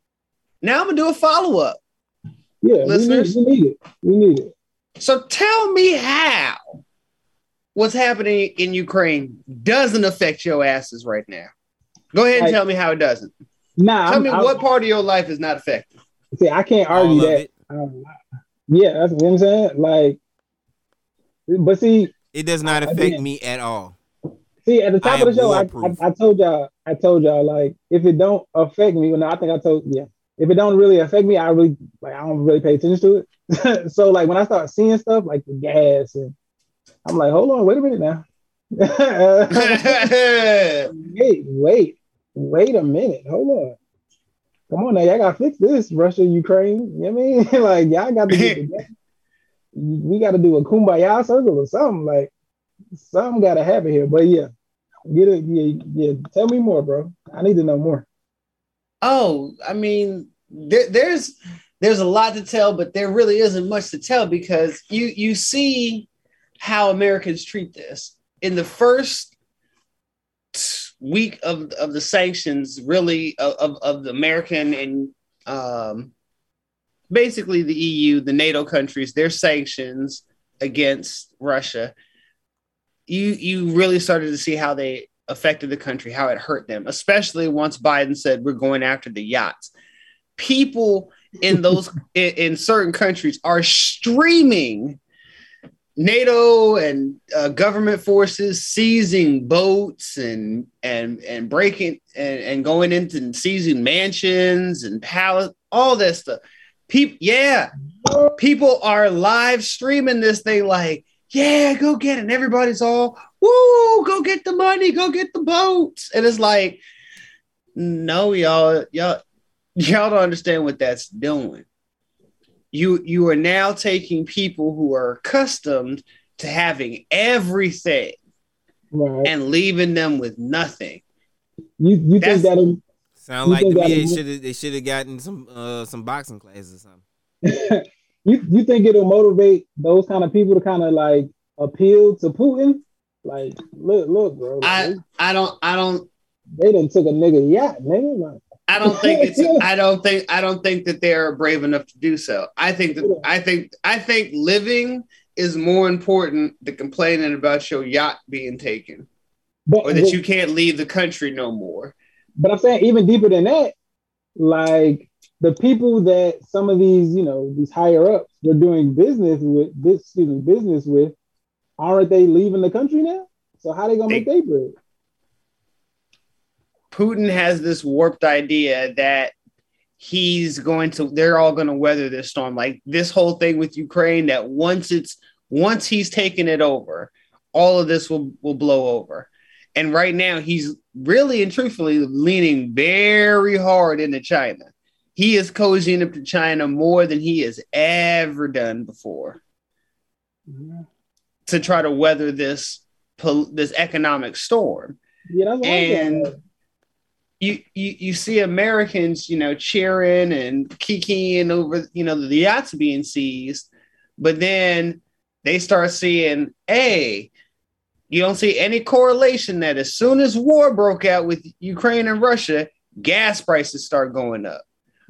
now I'm gonna do a follow-up. Yeah, we need, Listeners? we need it. We need it. So tell me how what's happening in Ukraine doesn't affect your asses right now. Go ahead and Like- tell me how it doesn't. Nah, Tell I'm, me I'm- what part of your life is not affected. See, I can't argue that. it. Um, yeah, that's what I'm saying. Like, but see, It does not affect didn't- me at all. see, at the top I of the show, I. I, I told y'all, I told y'all, like, if it don't affect me, well, no, I think I told, yeah, if it don't really affect me, I really, like, I don't really pay attention to it. so, like, when I start seeing stuff like the gas, and I'm like, hold on, wait a minute now. wait, wait, wait a minute, hold on. Come on now, y'all gotta fix this, Russia, Ukraine. You know what I mean? like, y'all got to get together. We got to do a kumbaya circle or something. Like, something got to happen here. But yeah, get it. Yeah, yeah. Tell me more, bro. I need to know more. oh, I mean, there, there's there's a lot to tell, but there really isn't much to tell because you you see how Americans treat this. In the first week of, of the sanctions, really of, of, the American and um, basically the EU, the NATO countries, their sanctions against Russia. you you really started to see how they affected the country, how it hurt them, especially once Biden said we're going after the yachts. People in those in, in certain countries are streaming NATO and uh, government forces seizing boats and and and breaking and, and going into and seizing mansions and palace, all that stuff. People, yeah, people are live streaming this thing like, yeah, go get it. Everybody's all, woo, go get the money, go get the boats. And it's like, no, y'all, y'all, y'all don't understand what that's doing you you are now taking people who are accustomed to having everything Right. and leaving them with nothing. You you That's- think that Sound like to think me they that'll- should have they should have gotten some uh some boxing classes or something. you you think it'll motivate those kind of people to kind of like appeal to Putin? Like, look, look, bro. I Like, I don't I don't they done took a nigga yacht, nigga. Like, I don't think it's I don't think I don't think that they're brave enough to do so. I think that I think I think living is more important than complaining about your yacht being taken but, or that you can't leave the country no more. but I'm saying even deeper than that, like the people that some of these, you know, these higher ups were doing business with this, excuse me, business with, aren't they leaving the country now? So how they gonna make their bread? Putin has this warped idea that he's going to they're all going to weather this storm. Like this whole thing with Ukraine that once it's once he's taken it over all of this will will blow over. And right now he's really and truthfully leaning very hard into China. He is cozying up to China more than he has ever done before to try to weather this pol- this economic storm. Yeah, and saying. You, you you see Americans, you know, cheering and kikiing over, you know, the yachts being seized, but then they start seeing, hey, you don't see any correlation that as soon as war broke out with Ukraine and Russia, gas prices start going up.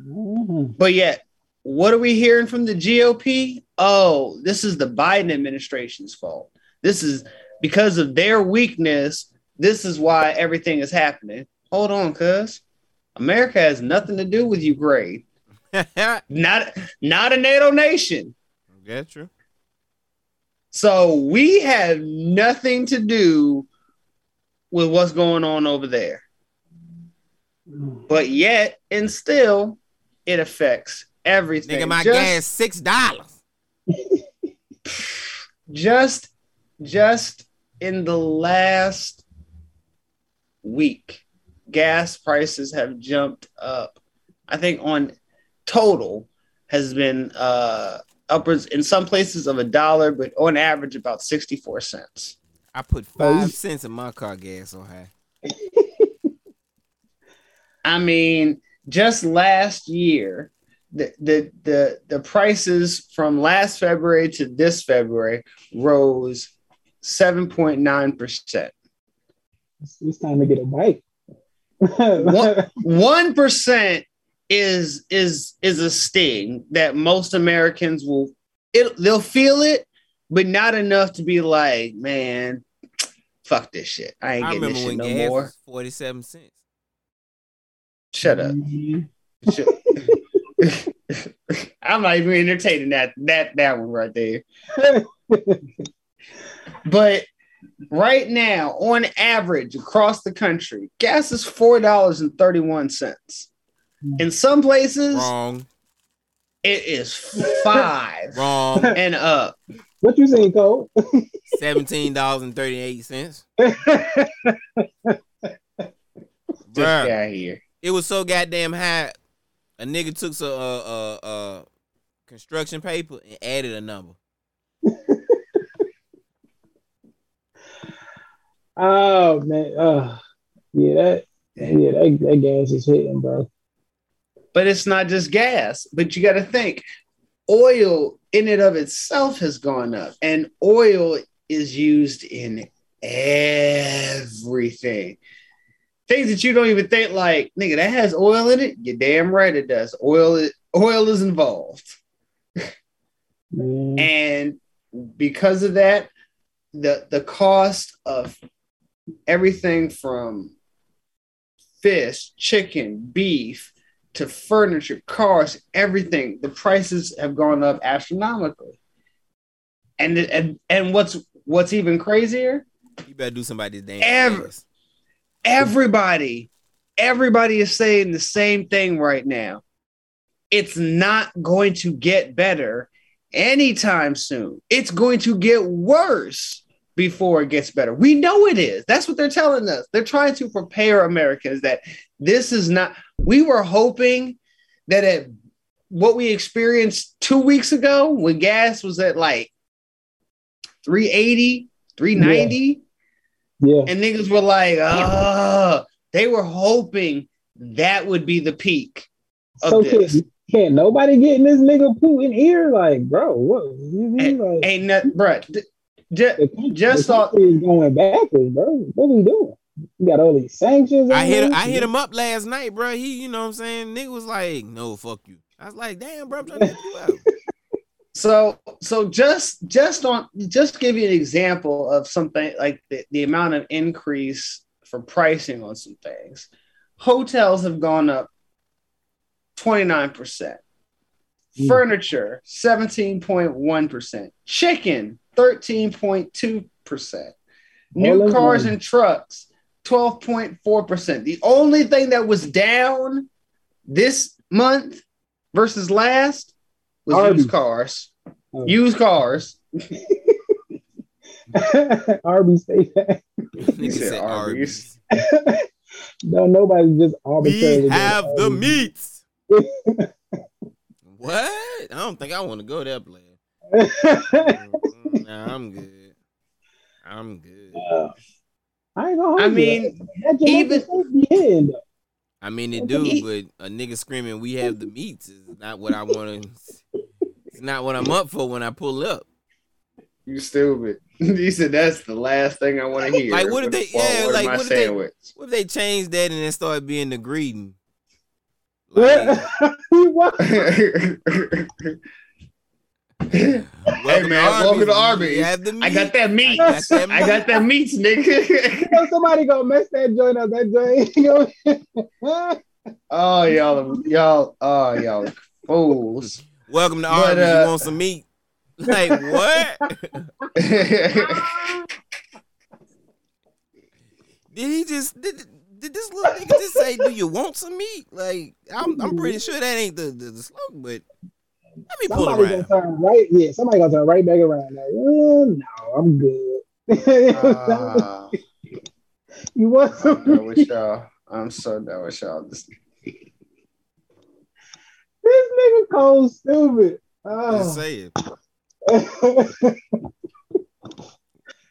Mhm. But yet, what are we hearing from the GOP? Oh, this is the Biden administration's fault. This is because of their weakness. This is why everything is happening. Hold on, cuz America has nothing to do with Ukraine. Not not a NATO nation. That's true. So we have nothing to do with what's going on over there. But yet and still, it affects everything. Nigga, my Just- gas six dollars. just just in the last week gas prices have jumped up i think on total has been uh upwards in some places of a dollar but on average about 64 cents I put Oh, five cents in my car gas so high. i mean just last year the, the the the prices from last february to this february rose 7.9% It's, it's time to get a bike. What? one percent is is is a sting that most Americans will it they'll feel it, but not enough to be like, man, fuck this shit. I ain't I getting remember this when shit no gas more. forty seven cents. Shut up. Mhm. Shut- I'm not even entertaining that that that one right there. But right now, on average across the country, gas is four dollars and thirty one cents. In some places, Wrong. it is five Wrong. and up. What you saying, Cole? Seventeen dollars and thirty eight cents. This Bruh. guy here. It was so goddamn high. A nigga took some uh, uh, uh, construction paper and added a number. Oh man, uh, yeah, that yeah, that, that gas is hitting, bro. But it's not just gas, but you got to think oil in and of itself has gone up, and oil is used in everything. Things that you don't even think like, nigga, that has oil in it. You're damn right it does. Oil, oil is involved. Man. And because of that, the the cost of everything from fish, chicken, beef to furniture, cars, everything, the prices have gone up astronomically. And and and what's what's even crazier? You better do somebody's damn. Ev- everybody everybody is saying the same thing right now it's not going to get better anytime soon it's going to get worse before it gets better we know it is that's what they're telling us they're trying to prepare americans that this is not we were hoping that at what we experienced two weeks ago when gas was at like 380 390 Yeah. and niggas were like, oh, they were hoping that would be the peak of So this. can, can nobody get in this nigga Putin ear? Like, bro, what? You mean, like, Ain't nothing, bruh. d- ju- the country- just the thought- country is going backwards, bro. What are we doing? You got all these sanctions. I hit us. I hit him up last night, bro. He, you know what I'm saying? Nigga was like, no, fuck you. I was like, damn, bro, I'm trying to help you out. So, so just just on just give you an example of something like the, the amount of increase for pricing on some things. Hotels have gone up 29%. Mm. Furniture 17.1%. Chicken 13.2%. New All cars and trucks 12.4%. The only thing that was down this month versus last was Arby's. used cars. Oh. Used cars. Arby's say that. Nigga said said Arby's. Arby's. No, nobody just arbitrarily. We have the meats. what? I don't think I want to go there, player. Nah, I'm good. I'm good. Uh, I ain't gonna. I hold you. mean, that even- even be. I mean, it do, but a nigga screaming, "We have the meats" is not what I want to. It's not what I'm up for when I pull up. You stupid. he said that's the last thing I want to hear. Like, what if they- yeah, like, what if they- sandwich. What if they change that and then start being the greeting? Like, What? hey welcome man, welcome to Arby's. I got that meat. I got that I got that meat, you nigga. know somebody gonna mess that joint up. That joint. Oh y'all, y'all, oh y'all, fools. Welcome to But, Arby's. uh, you want some meat? Like what? Did he just did, did this little nigga just say, "Do you want some meat?" Like I'm I'm pretty sure that ain't the the, the slogan, but let me pull Somebody around. gonna turn right. Yeah, somebody gonna turn right back around. Like, oh, no, I'm good. Ah, you want I'm some? done with y'all. I'm so done with y'all. This- This nigga cold stupid. Just Oh. saying.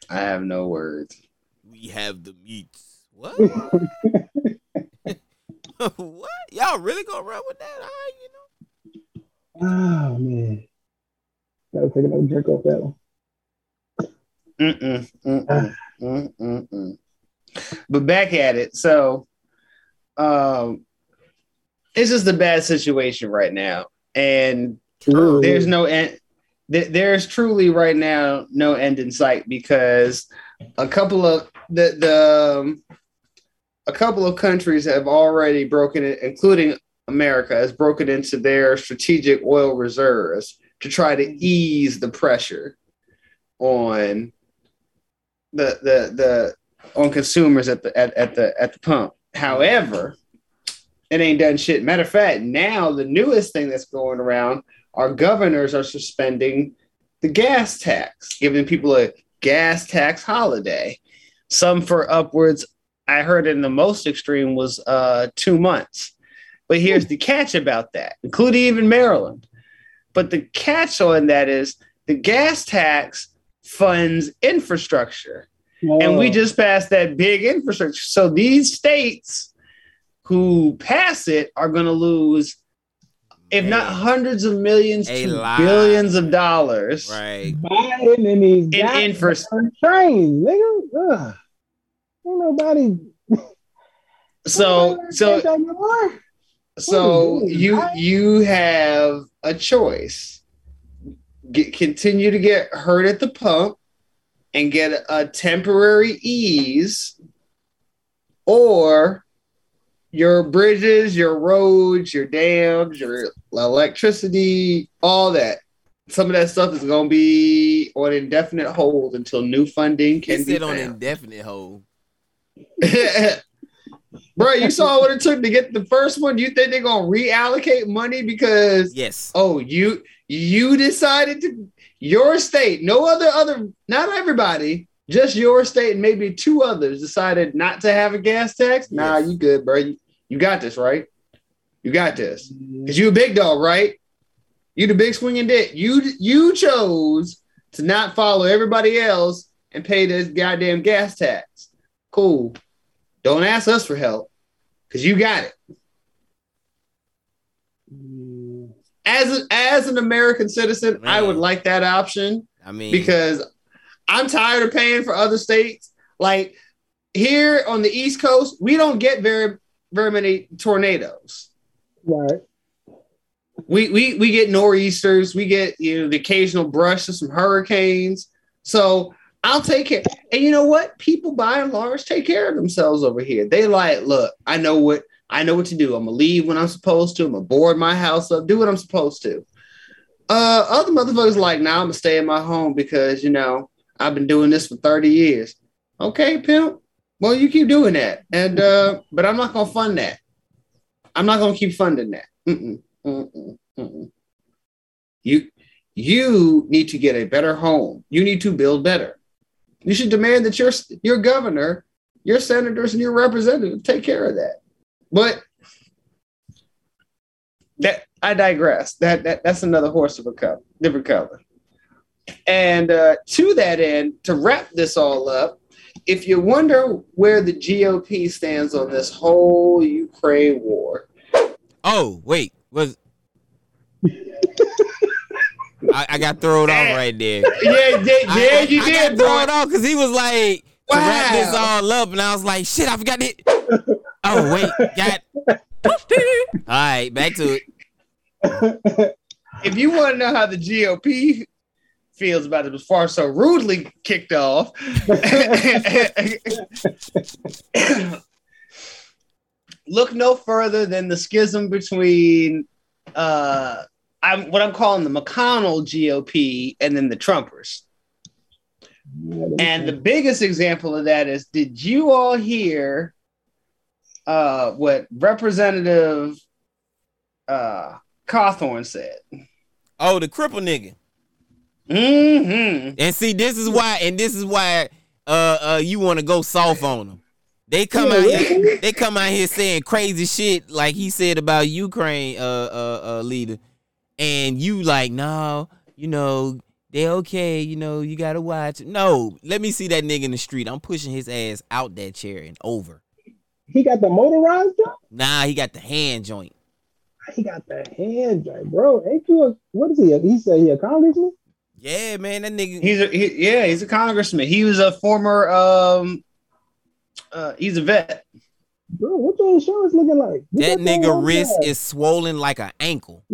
I have no words. We have the meats. What? what? Y'all really gonna run with that? All right, you know. Oh man. Gotta take another drink off that one. Mm-mm, mm-mm, mm-mm. But back at it. So, um, it's just a bad situation right now, and there's no end. th- There's truly right now no end in sight because a couple of the the um, a couple of countries have already broken it, including America, has broken into their strategic oil reserves to try to ease the pressure on the the the on consumers at the at, at the at the pump. However, it ain't done shit. Matter of fact, now the newest thing that's going around, our governors are suspending the gas tax, giving people a gas tax holiday. Some for upwards. I heard in the most extreme was uh two months. But here's the catch about that, including even Maryland. But the catch on that is the gas tax funds infrastructure. And we just passed that big infrastructure. So these states who pass it are going to lose, if not hundreds of millions A to lot. billions of dollars. right. Biden and these In guys infras- trains, nigga. Ugh. Ain't nobody. So, so, so so Ooh, you right. you have a choice: get, continue to get hurt at the pump and get a temporary ease, or your bridges, your roads, your dams, your electricity, all that. Some of that stuff is going to be on indefinite hold until new funding He can be said on indefinite hold. Bro, you saw what it took to get the first one. You think they're gonna reallocate money because Yes. oh you you decided to your state, no other other not everybody, just your state and maybe two others decided not to have a gas tax. Nah, Yes. you good, bro. You, you got this, right? You got this. Cause you a big dog, right? You the big swinging dick. You you chose to not follow everybody else and pay this goddamn gas tax. Cool. Don't ask us for help because you got it. As a, as an American citizen, I would like that option I mean, because I'm tired of paying for other states. Like here on the East Coast, we don't get very very many tornadoes. Right. we we we get nor'easters, we get you know the occasional brush of some hurricanes. So I'll take care. And you know what? People by and large take care of themselves over here. They like, look, I know what I know what to do. I'm gonna leave when I'm supposed to. I'm gonna board my house up, do what I'm supposed to. Uh, other motherfuckers like, now nah, I'm gonna stay in my home because you know I've been doing this for 30 years. Okay, pimp. Well, you keep doing that, and uh, but I'm not gonna fund that. I'm not gonna keep funding that. Mm-mm. Mm-mm, mm-mm. You you need to get a better home. You need to build better. You should demand that your your governor, your senators, and your representatives take care of that. But that I digress. That, that that's another horse of a cup, different color. And uh, to that end, to wrap this all up, if you wonder where the GOP stands on this whole Ukraine war, oh wait, was I, I got thrown off right there. yeah, yeah, I- yeah, I, you I did, got bro. thrown off because he was like to wrap this all up, and I was like, shit, I forgot it. Oh wait, got. all right, back to it. if you want to know how the GOP feels about it was far so rudely kicked off. Look no further than the schism between uh I'm what I'm calling the McConnell GOP and then the Trumpers. And the biggest example of that is did you all hear uh what Representative uh Cawthorn said? Oh, the cripple nigga. Mm-hmm. And see, this is why, and this is why uh uh you want to go soft on them. They come out here, they come out here saying crazy shit like he said about Ukraine uh uh, uh leader, and you like, no, you know they okay, you know you gotta watch. No, let me see that nigga in the street. I'm pushing his ass out that chair and over. He got the motorized joint. Nah, he got the hand joint. He got the hand joint, bro. Ain't you a what is he? A, he said he a congressman. Yeah, man, that nigga. He's a he, yeah, he's a congressman. He was a former um uh he's a vet. Bro, what your insurance looking like? You that nigga on wrist there. is swollen like an ankle.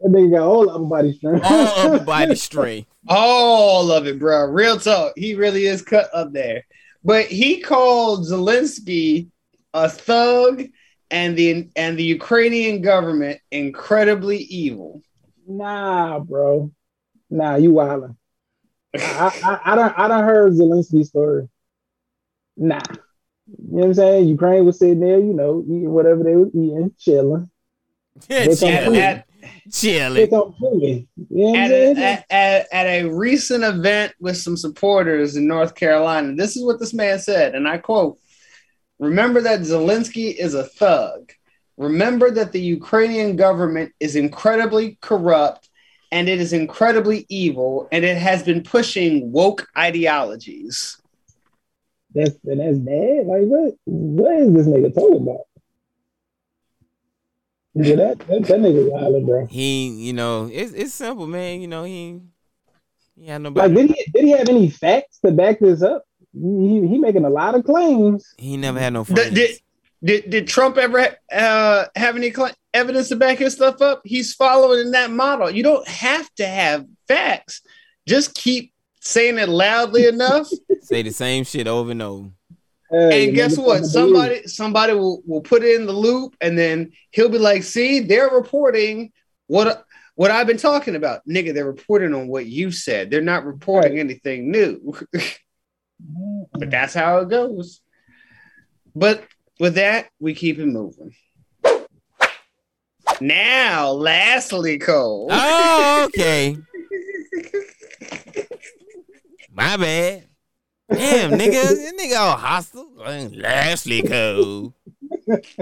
That nigga got all upper body strength. All upper body strength. All of it, bro. Real talk. He really is cut up there. But he called Zelensky a thug and the and the Ukrainian government incredibly evil. Nah, bro. Nah, you wildin'. I, I, I don't I don't heard Zelensky's story. Nah. You know what I'm saying? Ukraine was sitting there, you know, eating whatever they was eating, chilling. Yeah, They come At, chilling. at, Chilling. You know at, a, at, at, at a recent event with some supporters in North Carolina, this is what this man said, and I quote Remember that Zelensky is a thug. Remember that the Ukrainian government is incredibly corrupt and it is incredibly evil, and it has been pushing woke ideologies. That's and that's bad. Like what what is this nigga talking about? Yeah, that that, that nigga wildin', bro. He, you know, it's it's simple, man. You know, he he had Like, nobody. did he did he have any facts to back this up? He he making a lot of claims. he never had no The- friends. the- Did did Trump ever uh, have any cl- evidence to back his stuff up? He's following that model. You don't have to have facts. Just keep saying it loudly enough. Say the same shit over and over. Hey, and guess what? Somebody somebody will, will put it in the loop, and then he'll be like, "See, they're reporting what what I've been talking about, nigga. They're reporting on what you said. They're not reporting anything new." but that's how it goes. But with that, we keep it moving. Now, lastly, Cole. Oh, okay. My bad. Damn, nigga, this nigga all hostile. Lastly, Cole.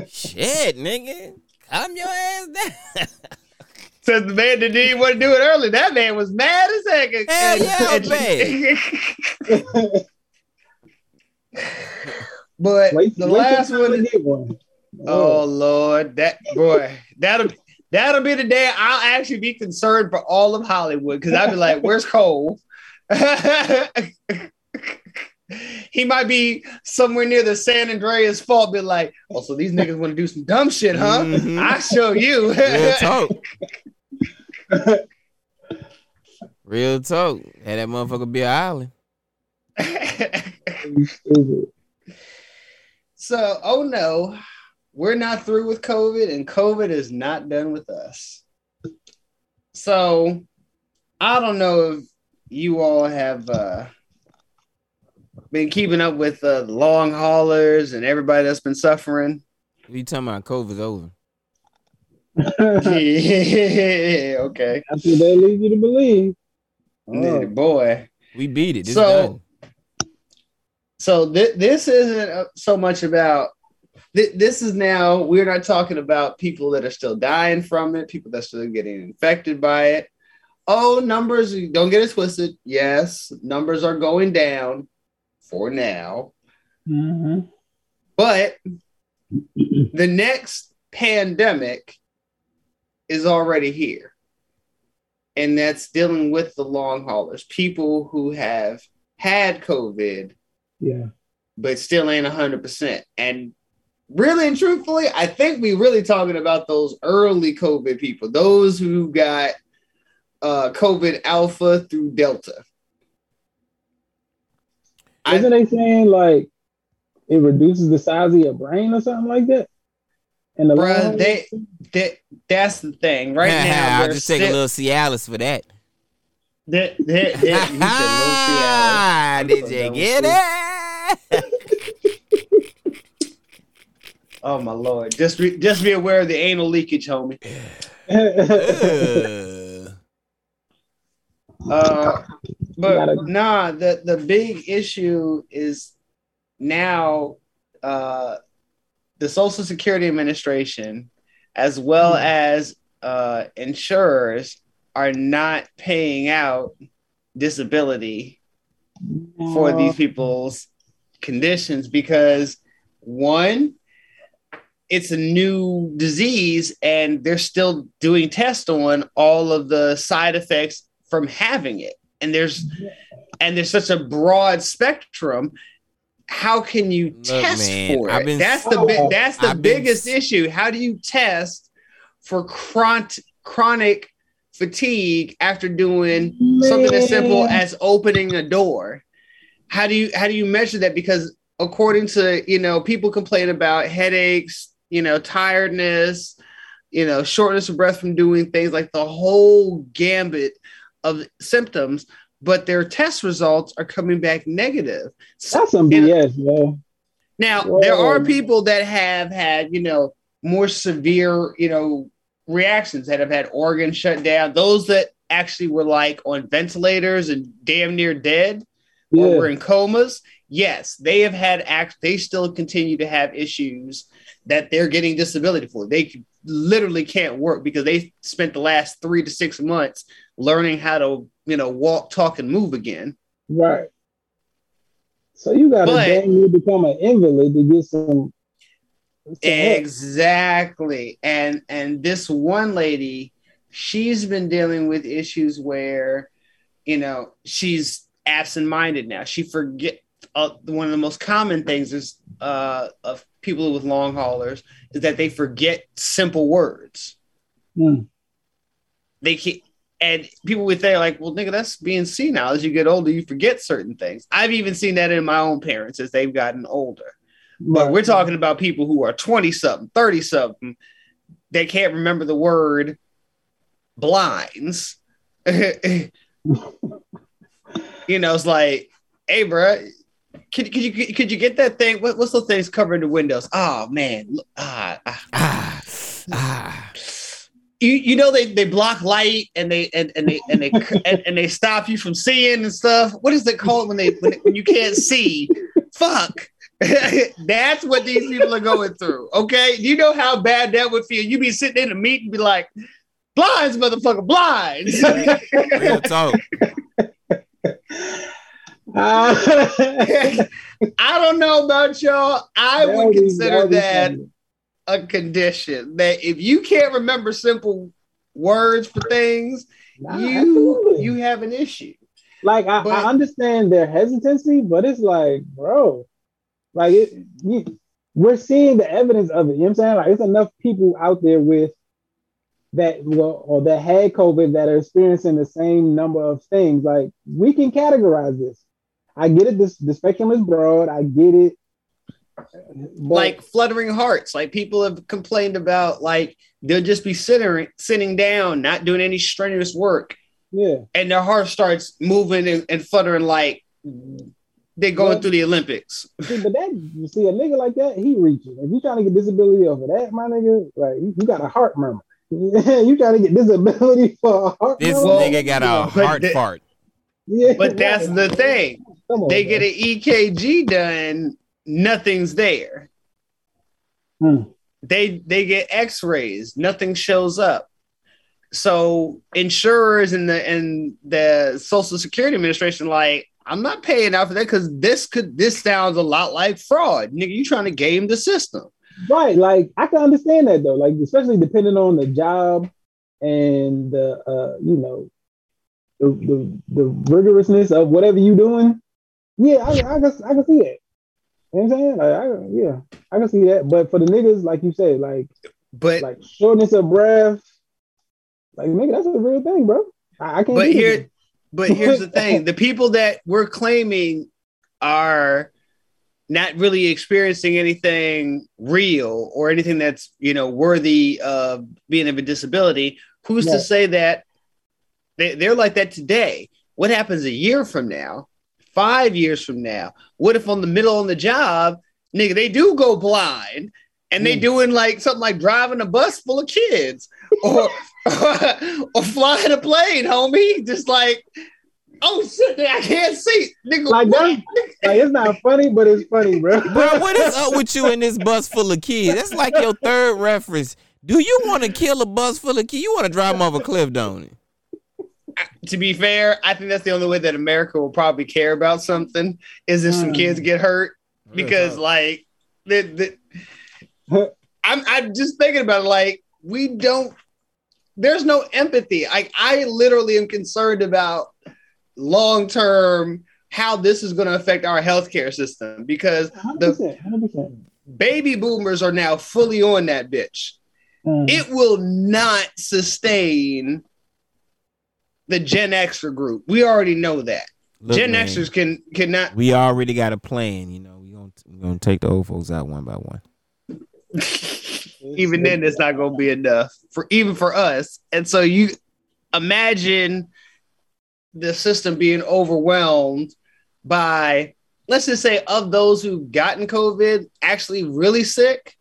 Shit, nigga. Calm your ass down. Says the man that didn't want to do it early. That man was mad as heck. Hell yeah, but Wait, the wait last time to one. get one. Oh Lord, that boy, that'll that'll be the day I'll actually be concerned for all of Hollywood because I'll be like, "Where's Cole?" he might be somewhere near the San Andreas fault, be like, "Oh, so these niggas want to do some dumb shit, huh? Mhm. I show you." Real talk. Real talk. Had that motherfucker be an island. You stupid. So, oh no, we're not through with COVID, and COVID is not done with us. So, I don't know if you all have uh, been keeping up with uh, the long haulers and everybody that's been suffering. What you talking about? COVID's over. okay, That's what they lead you to believe. Oh. boy. We beat it. It's So- done. So th- this isn't uh, so much about th- this is now we're not talking about people that are still dying from it people that are still getting infected by it. Oh numbers don't get it twisted. Yes numbers are going down for now. Mhm. but the next pandemic is already here. And that's dealing with the long haulers people who have had covid Yeah. but still ain't 100%. And really and truthfully, I think we really talking about those early COVID people, those who got uh, COVID alpha through delta. Isn't they saying like it reduces the size of your brain or something like that? And the Bruh, long- they, that, that's the thing. Right now, I'll just take a still- little Cialis for that. they- they- they- you said Lucy Ah, Did you get it? Oh my lord! Just be, just be aware of the anal leakage, homie. Uh, but nah, the the big issue is now uh, the Social Security Administration, as well Hmm. as uh, insurers, are not paying out disability for Uh, these people's conditions because one it's a new disease and they're still doing tests on all of the side effects from having it. And there's and there's such a broad spectrum. How can you Look, test man, for I've it been- that's the oh, bi- Oh, that's the I've been- biggest issue. How do you test for chronic chronic fatigue after doing something as simple as opening a door how do you how do you measure that because according to you know people complain about headaches you know tiredness you know shortness of breath from doing things like the whole gambit of symptoms but their test results are coming back negative That's some BS, yo. now Whoa. there are people that have had you know more severe you know reactions that have had organs shut down those that actually were like on ventilators and damn near dead or Yeah. were in comas yes they have had act they still continue to have issues that they're getting disability for they literally can't work because they spent the last three to six months learning how to you know walk talk and move again Right. So you damn near become an invalid to get some. Exactly. And and this one lady, she's been dealing with issues where, you know, she's absent-minded now. She forget uh, one of the most common things is uh, of people with long haulers is that they forget simple words. Hmm. They can't. and people would say like, well, nigga, that's being senile. As you get older, you forget certain things. I've even seen that in my own parents as they've gotten older. But we're talking about people who are 20 something, 30 something. They can't remember the word blinds. you know, it's like, hey, bro, could, could you could you get that thing? What, what's those things covering the windows? Oh man, ah, ah. Ah, ah. You, you know they, they block light and they and, and they and they and, and they stop you from seeing and stuff. What is it called when they when, when you can't see? Fuck. That's what these people are going through. Okay, you know how bad that would feel. You be sitting in a meeting, and be like, "Blinds, motherfucker, blinds." Real talk. Ah. I don't know about y'all. I That would consider that funny. a condition that if you can't remember simple words for things, Nah, you absolutely. you have an issue. like I, but- I understand their hesitancy, but it's like, bro, like it, you, we're seeing the evidence of it. You know what I'm saying? Like it's enough people out there with that well, or that had COVID that are experiencing the same number of things. Like we can categorize this. I get it. This the spectrum is broad. I get it. Like fluttering hearts. Like people have complained about, like they'll just be sitting sitting down, not doing any strenuous work, yeah, and their heart starts moving and, and fluttering like they're going through the Olympics. see, but that you see a nigga like that, he reaches. If you trying to get disability over that, my nigga, like you got a heart murmur. You trying to get disability for a heart This murmur? Well, nigga got a heart the- fart. Yeah, But that's the thing. On, They man. get an EKG done, nothing's there. Hmm. They they get X-rays, nothing shows up. So insurers and the and the Social Security Administration, like, I'm not paying out for that because this could this sounds a lot like fraud. Nigga, you trying to game the system. Right, like I can understand that though, like especially depending on the job and the uh, you know, the the, the rigorousness of whatever you're doing. Yeah, I, I can I can see that. You know what I'm saying? Like, I, yeah, I can see that. But for the niggas, like you said, like But like shortness of breath, like nigga, that's a real thing, bro. I, I can't. but here that. but here's the thing the people that we're claiming are not really experiencing anything real or anything that's you know worthy of being of a disability who's to say that they, they're like that today what happens a year from now five years from now what if on the middle on the job nigga they do go blind and they Mm. doing like something like driving a bus full of kids or or flying a plane, homie. Just like, oh shit, I can't see. Nigga, Like that? Like it's not funny, but it's funny, bro. Bro, what is up with you in this bus full of kids? That's like your third reference. Do you want to kill a bus full of kids? You want to drive them off a cliff, don't you? To be fair, I think that's the only way that America will probably care about something is if some Mm. kids get hurt. Because like the, the I'm I'm just thinking about it, like we don't there's no empathy. Like I literally am concerned about long term how this is going to affect our healthcare system because 100%, 100%. baby boomers are now fully on that bitch. Mm. It will not sustain the Gen Xer group. We already know that. Look, Gen man, Xers can cannot. We already got a plan. You know, we gonna we gonna take the old folks out one by one. even then, it's not going to be enough for even for us. And so you imagine the system being overwhelmed by, let's just say, of those who've gotten COVID, actually really sick.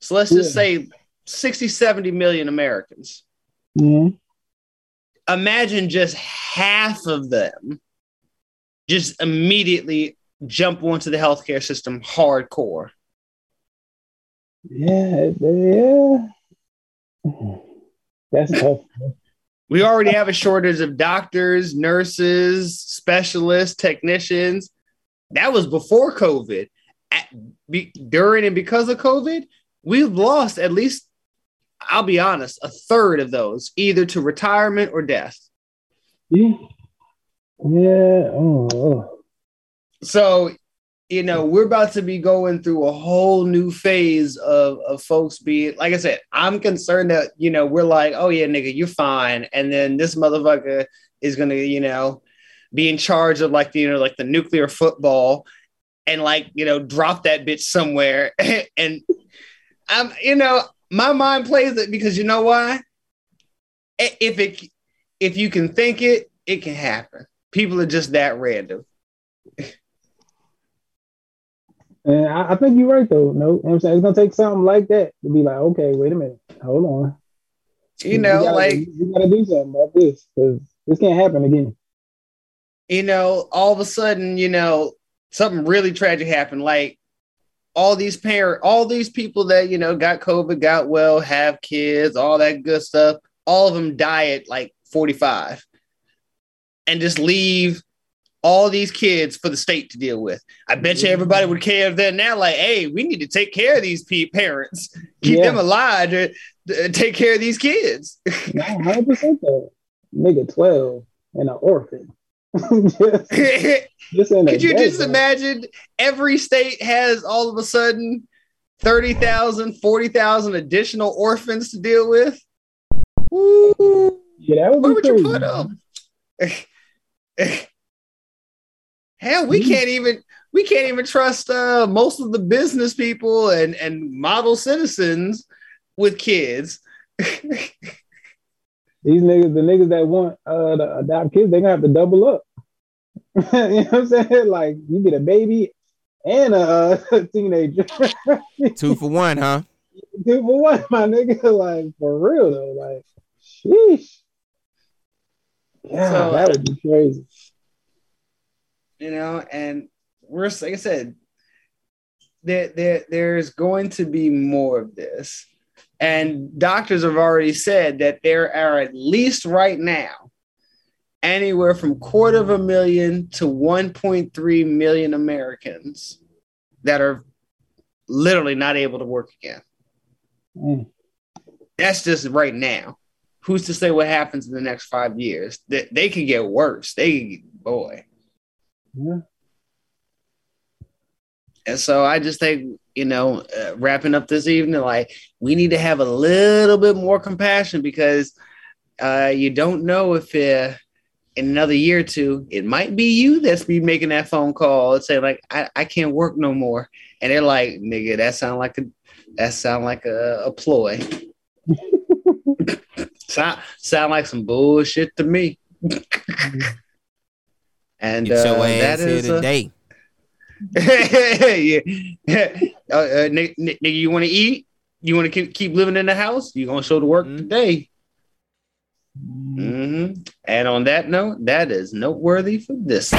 So let's just Yeah. say 60, 70 million Americans. Mhm. imagine just half of them just immediately jump onto the healthcare system hardcore. Yeah, yeah. That's tough. We already have a shortage of doctors, nurses, specialists, technicians. That was before COVID. At, be, during and because of COVID, we've lost at least, I'll be honest, a third of those, either to retirement or death. Yeah. Yeah. Oh, oh. So you know, we're about to be going through a whole new phase of, of folks being, like I said, I'm concerned that, you know, we're like, oh yeah, nigga, you're fine. And then this motherfucker is going to, you know, be in charge of like, the, you know, like the nuclear football and like, you know, drop that bitch somewhere. and I'm, you know, my mind plays it because you know why? If it, if you can think it, it can happen. People are just that random. And I, I think you're right though. No, you know I'm saying it's gonna take something like that to be like, okay, wait a minute, hold on. You know, we gotta, like you gotta do something about this because this can't happen again. you know, all of a sudden, you know, something really tragic happened. Like all these parent, all these people that you know got COVID, got well, have kids, all that good stuff. All of them die at like 45 and just leave all these kids for the state to deal with. I bet you everybody would care then now, like, hey, we need to take care of these pe- parents, keep Yeah. them alive to, to take care of these kids. Hundred percent though. Nigga, twelve and an orphan. just, just Could you day, just imagine every state has all of a sudden 30,000, 40,000 additional orphans to deal with? Ooh, Yeah, that where would be would you crazy. put them? Hell, we Mm-hmm. can't even we can't even trust uh, most of the business people and and model citizens with kids. These niggas, the niggas that want uh to adopt kids, they gonna have to double up. you know what I'm saying? Like you get a baby and a uh, teenager. Two for one, huh? Two for one, my nigga. Like for real though. Like, sheesh. Yeah, So, that would be crazy. You know, and we're like I said, there, there there's going to be more of this. And doctors have already said that there are at least right now anywhere from quarter of a million to 1.3 million Americans that are literally not able to work again. Mm. That's just right now. Who's to say what happens in the next five years? They, they could get worse. They, boy. Yeah. And so I just think, you know, uh, wrapping up this evening, like we need to have a little bit more compassion because uh, you don't know if uh, in another year or two, it might be you that's be making that phone call and say like, I, I can't work no more. And they're like, nigga, that sound like a, that sound like a, a ploy. sound, sound like some bullshit to me. And Get your uh, ass that here is uh, today. yeah. Uh, uh, nigga, nigga, you want to eat? You want to keep, keep living in the house? You gonna show the work Mhm. today? hmm And on that note, that is noteworthy for this.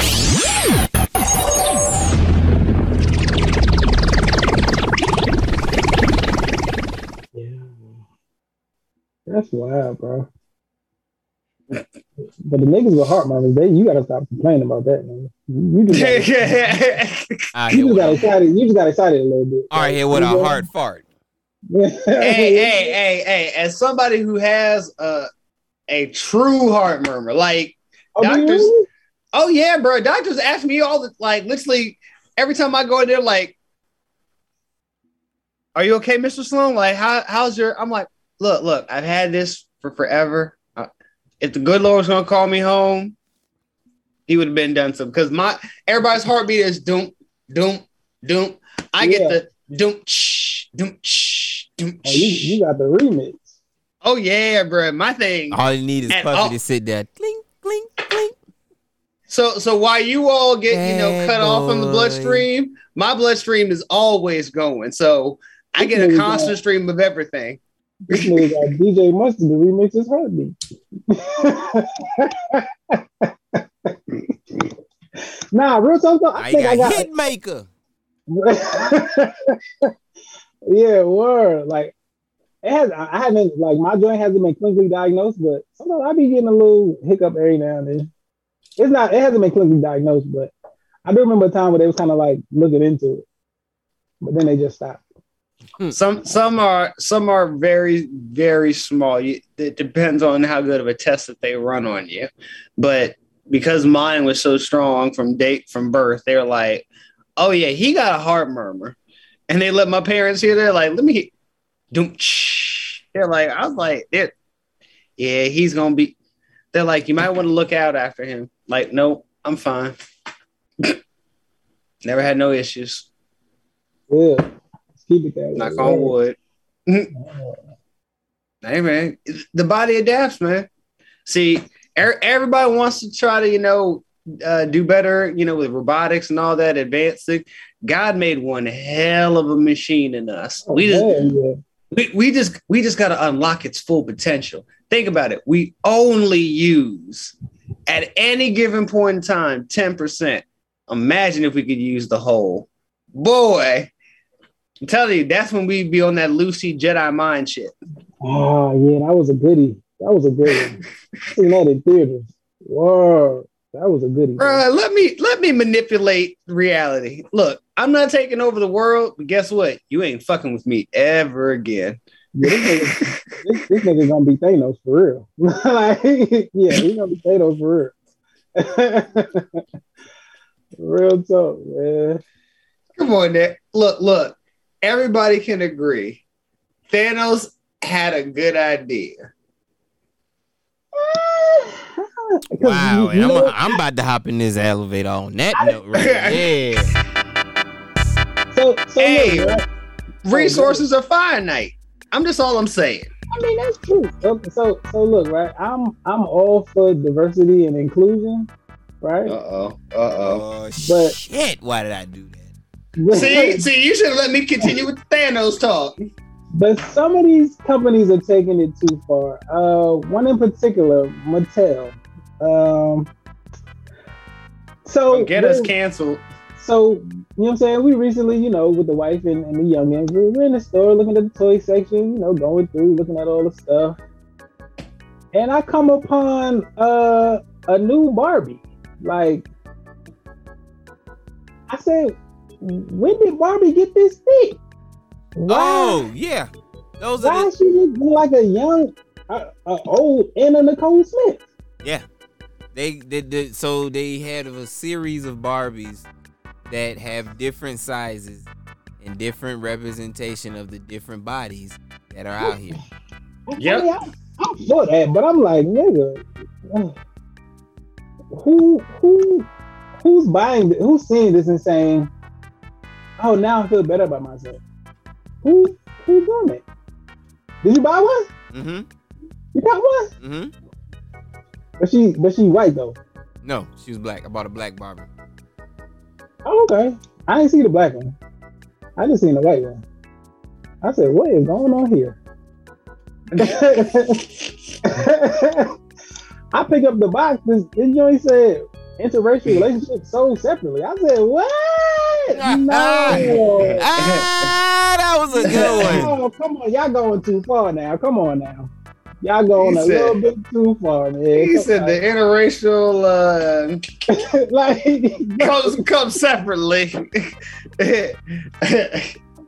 Yeah. That's wild, bro. But the niggas with heart murmurs, they you gotta stop complaining about that, man. You, you just got, Out you just got excited. You just got excited a little bit. all right, here with a hard fart. hey, hey, hey, hey! As somebody who has a a true heart murmur, like Oh, doctors- really? Oh yeah, bro. Doctors ask me all the like literally every time I go in there, like, are you okay, Mr. Sloan? Like, how how's your I'm like, look, look, I've had this for forever. If the good Lord was gonna call me home, he would have been done something. Because my everybody's heartbeat is doom, doom, doom. I Yeah. get the doom shh, doom shh, doom Oh, you, you got the remix. Oh yeah, bro. My thing. All you need is And Puffy all- to sit there. Clink, clink, clink. So so while you all get you know Bad cut off from the bloodstream, my bloodstream is always going. So I get a constant stream of everything. This nigga got DJ Mustard to remix his heartbeat. nah, real talk though, I I think I got got hit maker. yeah, word. Like it has I I haven't like my joint hasn't been clinically diagnosed, but sometimes I be getting a little hiccup every now and then. It's not it hasn't been clinically diagnosed, but I do remember a time where they was kind of like looking into it. But then they just stopped. Hmm. Some some are some are very very small. You, it depends on how good of a test that they run on you. But because mine was so strong from date from birth, they were like, Oh yeah, he got a heart murmur, and they let my parents hear. They're like, "Let me." They're like, I was like, yeah, he's gonna be. They're like, you might want to look out after him. Like, no, I'm fine. Never had no issues. Yeah. Let's keep it that way. Knock on wood. hey man, the body adapts, man. See, er- everybody wants to try to, you know, uh, do better, you know, with robotics and all that advancing. God made one hell of a machine in us. Oh, we just, man, yeah. we, we just, we just got to unlock its full potential. Think about it. We only use at any given point in time 10%. Imagine if we could use the whole. Boy, I'm telling you, that's when we'd be on that Lucy Jedi mind shit. Oh yeah, that was a goodie. That was a good one. Seen that in theaters. Whoa, that was a goodie. Bruh, let me let me manipulate reality. Look, I'm not taking over the world, but guess what? You ain't fucking with me ever again. Yeah, this, nigga, this, this nigga gonna be Thanos for real. like, yeah, he's gonna be Thanos for real. real talk, man. Come on, Nick. Look, look. Everybody can agree. Thanos had a good idea. Wow, and I'm, know- I'm about to hop in this elevator on that note right. Yeah. So, so Hey. look, right? Resources are finite. I'm just all I'm saying. I mean that's true. So, so, so look, right? I'm I'm all for diversity and inclusion, right? Uh-oh. Uh-oh. Oh But- shit! Why did I do that? See, see, you should let me continue with Thanos talk. But some of these companies are taking it too far. Uh, one in particular, Mattel. Um, so Get us canceled. So you know what I'm saying? We recently, you know, with the wife and, and the young we we're in the store looking at the toy section, you know, going through, looking at all the stuff. And I come upon uh, a new Barbie. Like I said, when did Barbie get this big? Why, Oh yeah, those why are is she looking like a young, uh, uh, old Anna Nicole Smith? yeah. They did the, so they had a series of Barbies that have different sizes and different representation of the different bodies that are out here. Yep. I mean, I'm, I'm for that, but I'm like, nigga, who who who's buying th- who's seeing this and saying, Oh, now I feel better about myself. Who who's done it? Did you buy one? Mm-hmm. You got one? Mm-hmm. But she but she white though. No, she was black. I bought a black Barbie. Oh, okay. I didn't see the black one. I just seen the white one. I said, what is going on here? I pick up the box. This, this joint said interracial relationships sold separately. I said, what? No. Ah, that was a good one. oh, come on. Y'all going too far now. Come on now. Y'all going He a said- little bit too far, man. He Come said on. the interracial uh, like, comes come separately.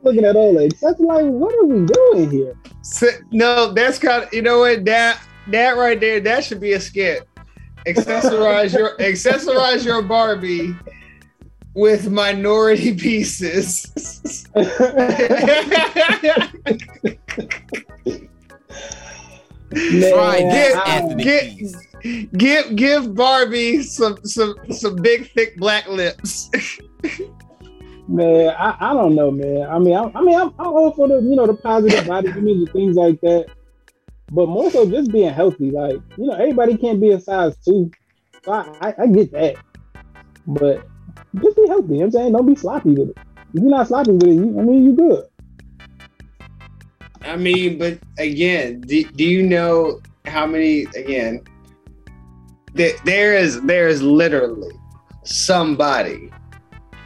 looking at all that. That's like, what are we doing here? So- no, that's kind of you know what that that right there that should be a skit. Accessorize your accessorize your Barbie with minority pieces. Try Man, this I- get- give give Barbie some some some big thick black lips. Man, I, I don't know, man. I mean, I, I mean, I'm, I'm all for the you know the positive body image and things like that, but more so just being healthy. Like you know, everybody can't be a size two. So I, I, I get that, but just be healthy. You know what I'm saying, don't be sloppy with it. If you're not sloppy with it, you, I mean, you good. I mean, but again, do, do you know how many again? That there is there is literally somebody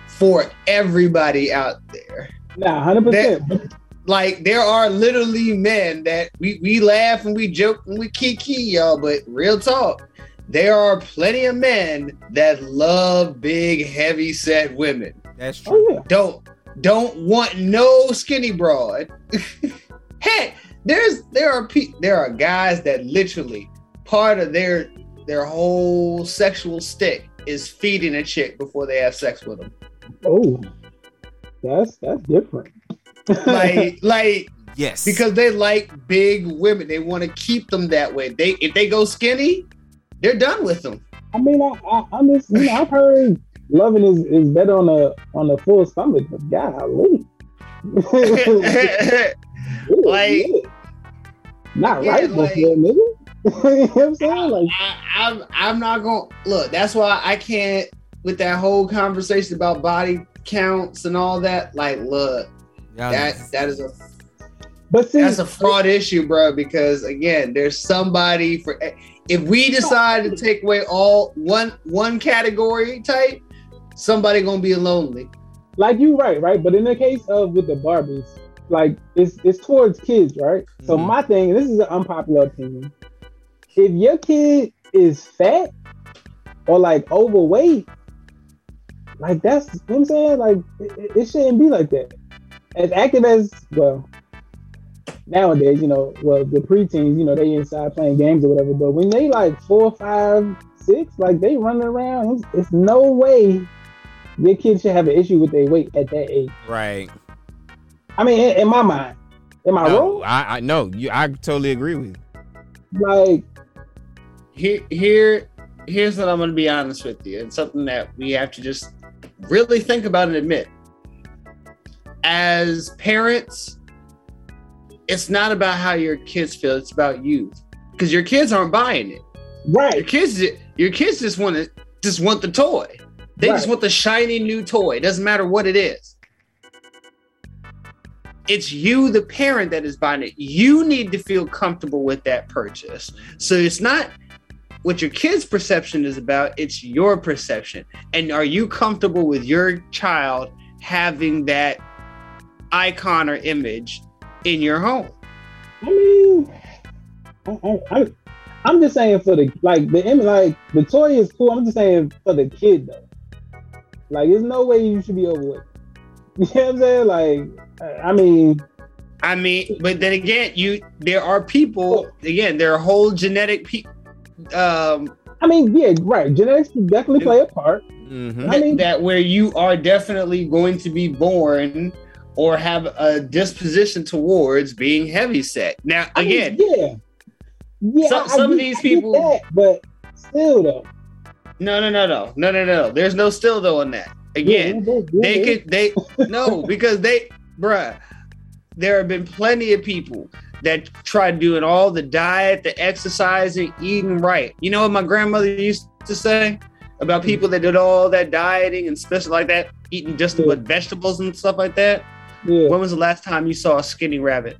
for everybody out there. Nah, hundred percent. Like there are literally men that we, we laugh and we joke and we kiki y'all, but real talk, there are plenty of men that love big, heavy set women. That's oh, true. Oh yeah. Don't don't want no skinny broad. hey, there's there are pe- there are guys that literally part of their their whole sexual stick is feeding a chick before they have sex with them. Oh, that's that's different. Like, like Yes. because they like big women. They want to keep them that way. They if they go skinny, they're done with them. I mean, I, I I'm just you know I've heard loving is, is better on a on a full stomach, but golly. Like- not Yeah, right like- before, nigga. you know what I'm saying? Like, I, I'm I'm not gonna look. That's why I can't with that whole conversation about body counts and all that. Like, look, Y'all that that is a but see, that's a fraud issue, bro. Because again, there's somebody for. If we decide to take away all one one category type, somebody gonna be lonely. like you right, right. But in the case of with the Barbies, like it's it's towards kids, right? So Mhm. my thing, this is an unpopular opinion. If your kid is fat or like overweight, like that's you know what I'm saying, like it, it shouldn't be like that. As active as well, nowadays, you know, well the preteens, you know, they inside playing games or whatever. But when they like four, five, six, like they running around, it's, it's no way your kids should have an issue with their weight at that age. right. I mean, in, in my mind, am I No, wrong? I, I no, you I totally agree with you. Like, Here, here, here's what I'm gonna be honest with you, and something that we have to just really think about and admit. As parents, it's not about how your kids feel; it's about you, because your kids aren't buying it. Right. Your right, kids, your kids just want to just want the toy. They just want the shiny new toy. It doesn't matter what it is. It's you, the parent, that is buying it. You need to feel comfortable with that purchase. So it's not what your kid's perception is about, it's your perception. And are you comfortable with your child having that icon or image in your home? I mean, I, I, I, I'm just saying for the like the image, like the toy is cool. I'm just saying for the kid though. Like, there's no way you should be overweight. You know what I'm saying? Like, I I mean, I mean, but then again, you there are people again, there are whole genetic pe- um I mean, yeah, right. Genetics definitely play a part. Mm-hmm. I mean- that where you are definitely going to be born or have a disposition towards being heavy set. Now I mean, again, yeah, yeah. Some- some of these people- that, but still though, no, no, no, no, no, no, no. There's no still though on that. Again, yeah, yeah, they could they no because they bruh there have been plenty of people that tried doing all the diet the exercising eating right you know what my grandmother used to say about mm. people that did all that dieting and special like that eating just Yeah. with vegetables and stuff like that Yeah. when was the last time you saw a skinny rabbit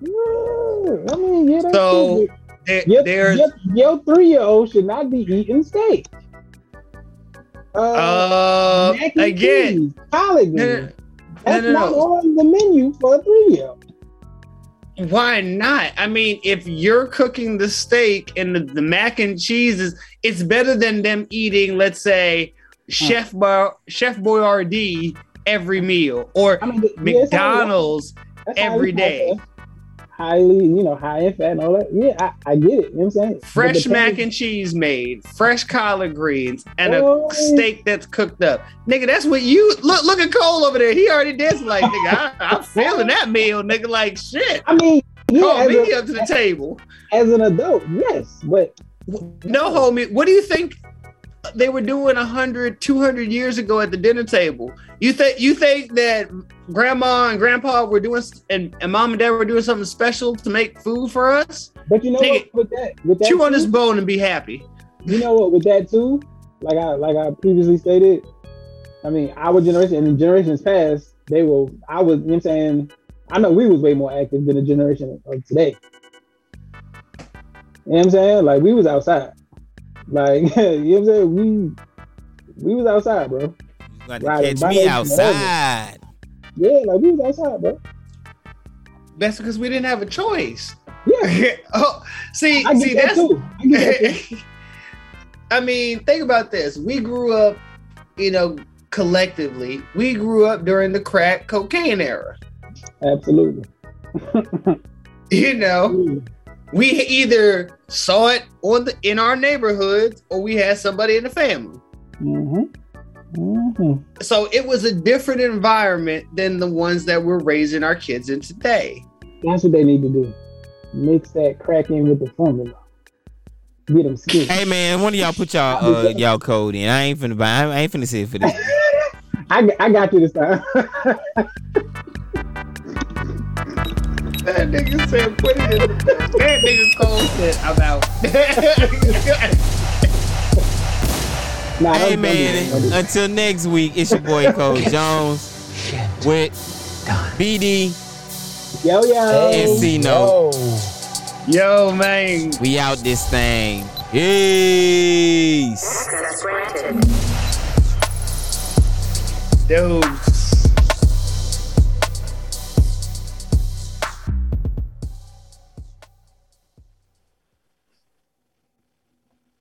I mean, yeah. That's So, there, Your, there's your, your three-year-old should not be eating steak. Uh, uh again cheese, collard no, greens. no, That's no, not no. on the menu for a three-year-old. Why not? I mean, if you're cooking the steak and the, the mac and cheese is, it's better than them eating, let's say, Chef Bar, Chef Boyardee every meal or I mean, yeah, McDonald's every day. Highly, you know, high in fat and all that. Yeah, I, I get it. You know what I'm saying? fresh mac thing- and cheese made, fresh collard greens, and a steak that's cooked up. Nigga, that's what you look. Look at Cole over there. He already did like, nigga, I, I'm feeling that meal, nigga. Like shit. I mean, yeah, Call as, me a- up to the table. as an adult, yes, but No, homie. What do you think they were doing 100, 200 years ago at the dinner table? You think you think that grandma and grandpa were doing and, and mom and dad were doing something special to make food for us? but you know what? With that, with that, Chew on this too, bone and be happy. you know what? With that too, like I like I previously stated, I mean, our generation and the generations past, they were. I was. You know what I'm saying. I know we was way more active than the generation of today. You know what I'm saying? Like we was outside. Like you know what I'm saying? We we was outside, bro. You got to catch me outside. Yeah, like we was outside, bro. That's because we didn't have a choice. Yeah, oh, see, I see, get that that's. I get that too. I mean, think about this. We grew up, you know, collectively. We grew up during the crack cocaine era. Absolutely. You know, we either saw it on the in our neighborhoods or we had somebody in the family. hmm Mhm. So it was a different environment than the ones that we're raising our kids in today. That's what they need to do. Mix that crack in with the formula. Get them skinny. Hey man, one of y'all put y'all uh, y'all code in. I ain't finna buy. I ain't finna sit for this. I, I got you this time. That nigga said put it in the That nigga Cole said I'm out. nah, hey don't- don't do that. Don't do man, until next week, it's your boy Cole Jones with BD Yo yo. and C Note. Yo, man. We out this thing. Peace. Dude.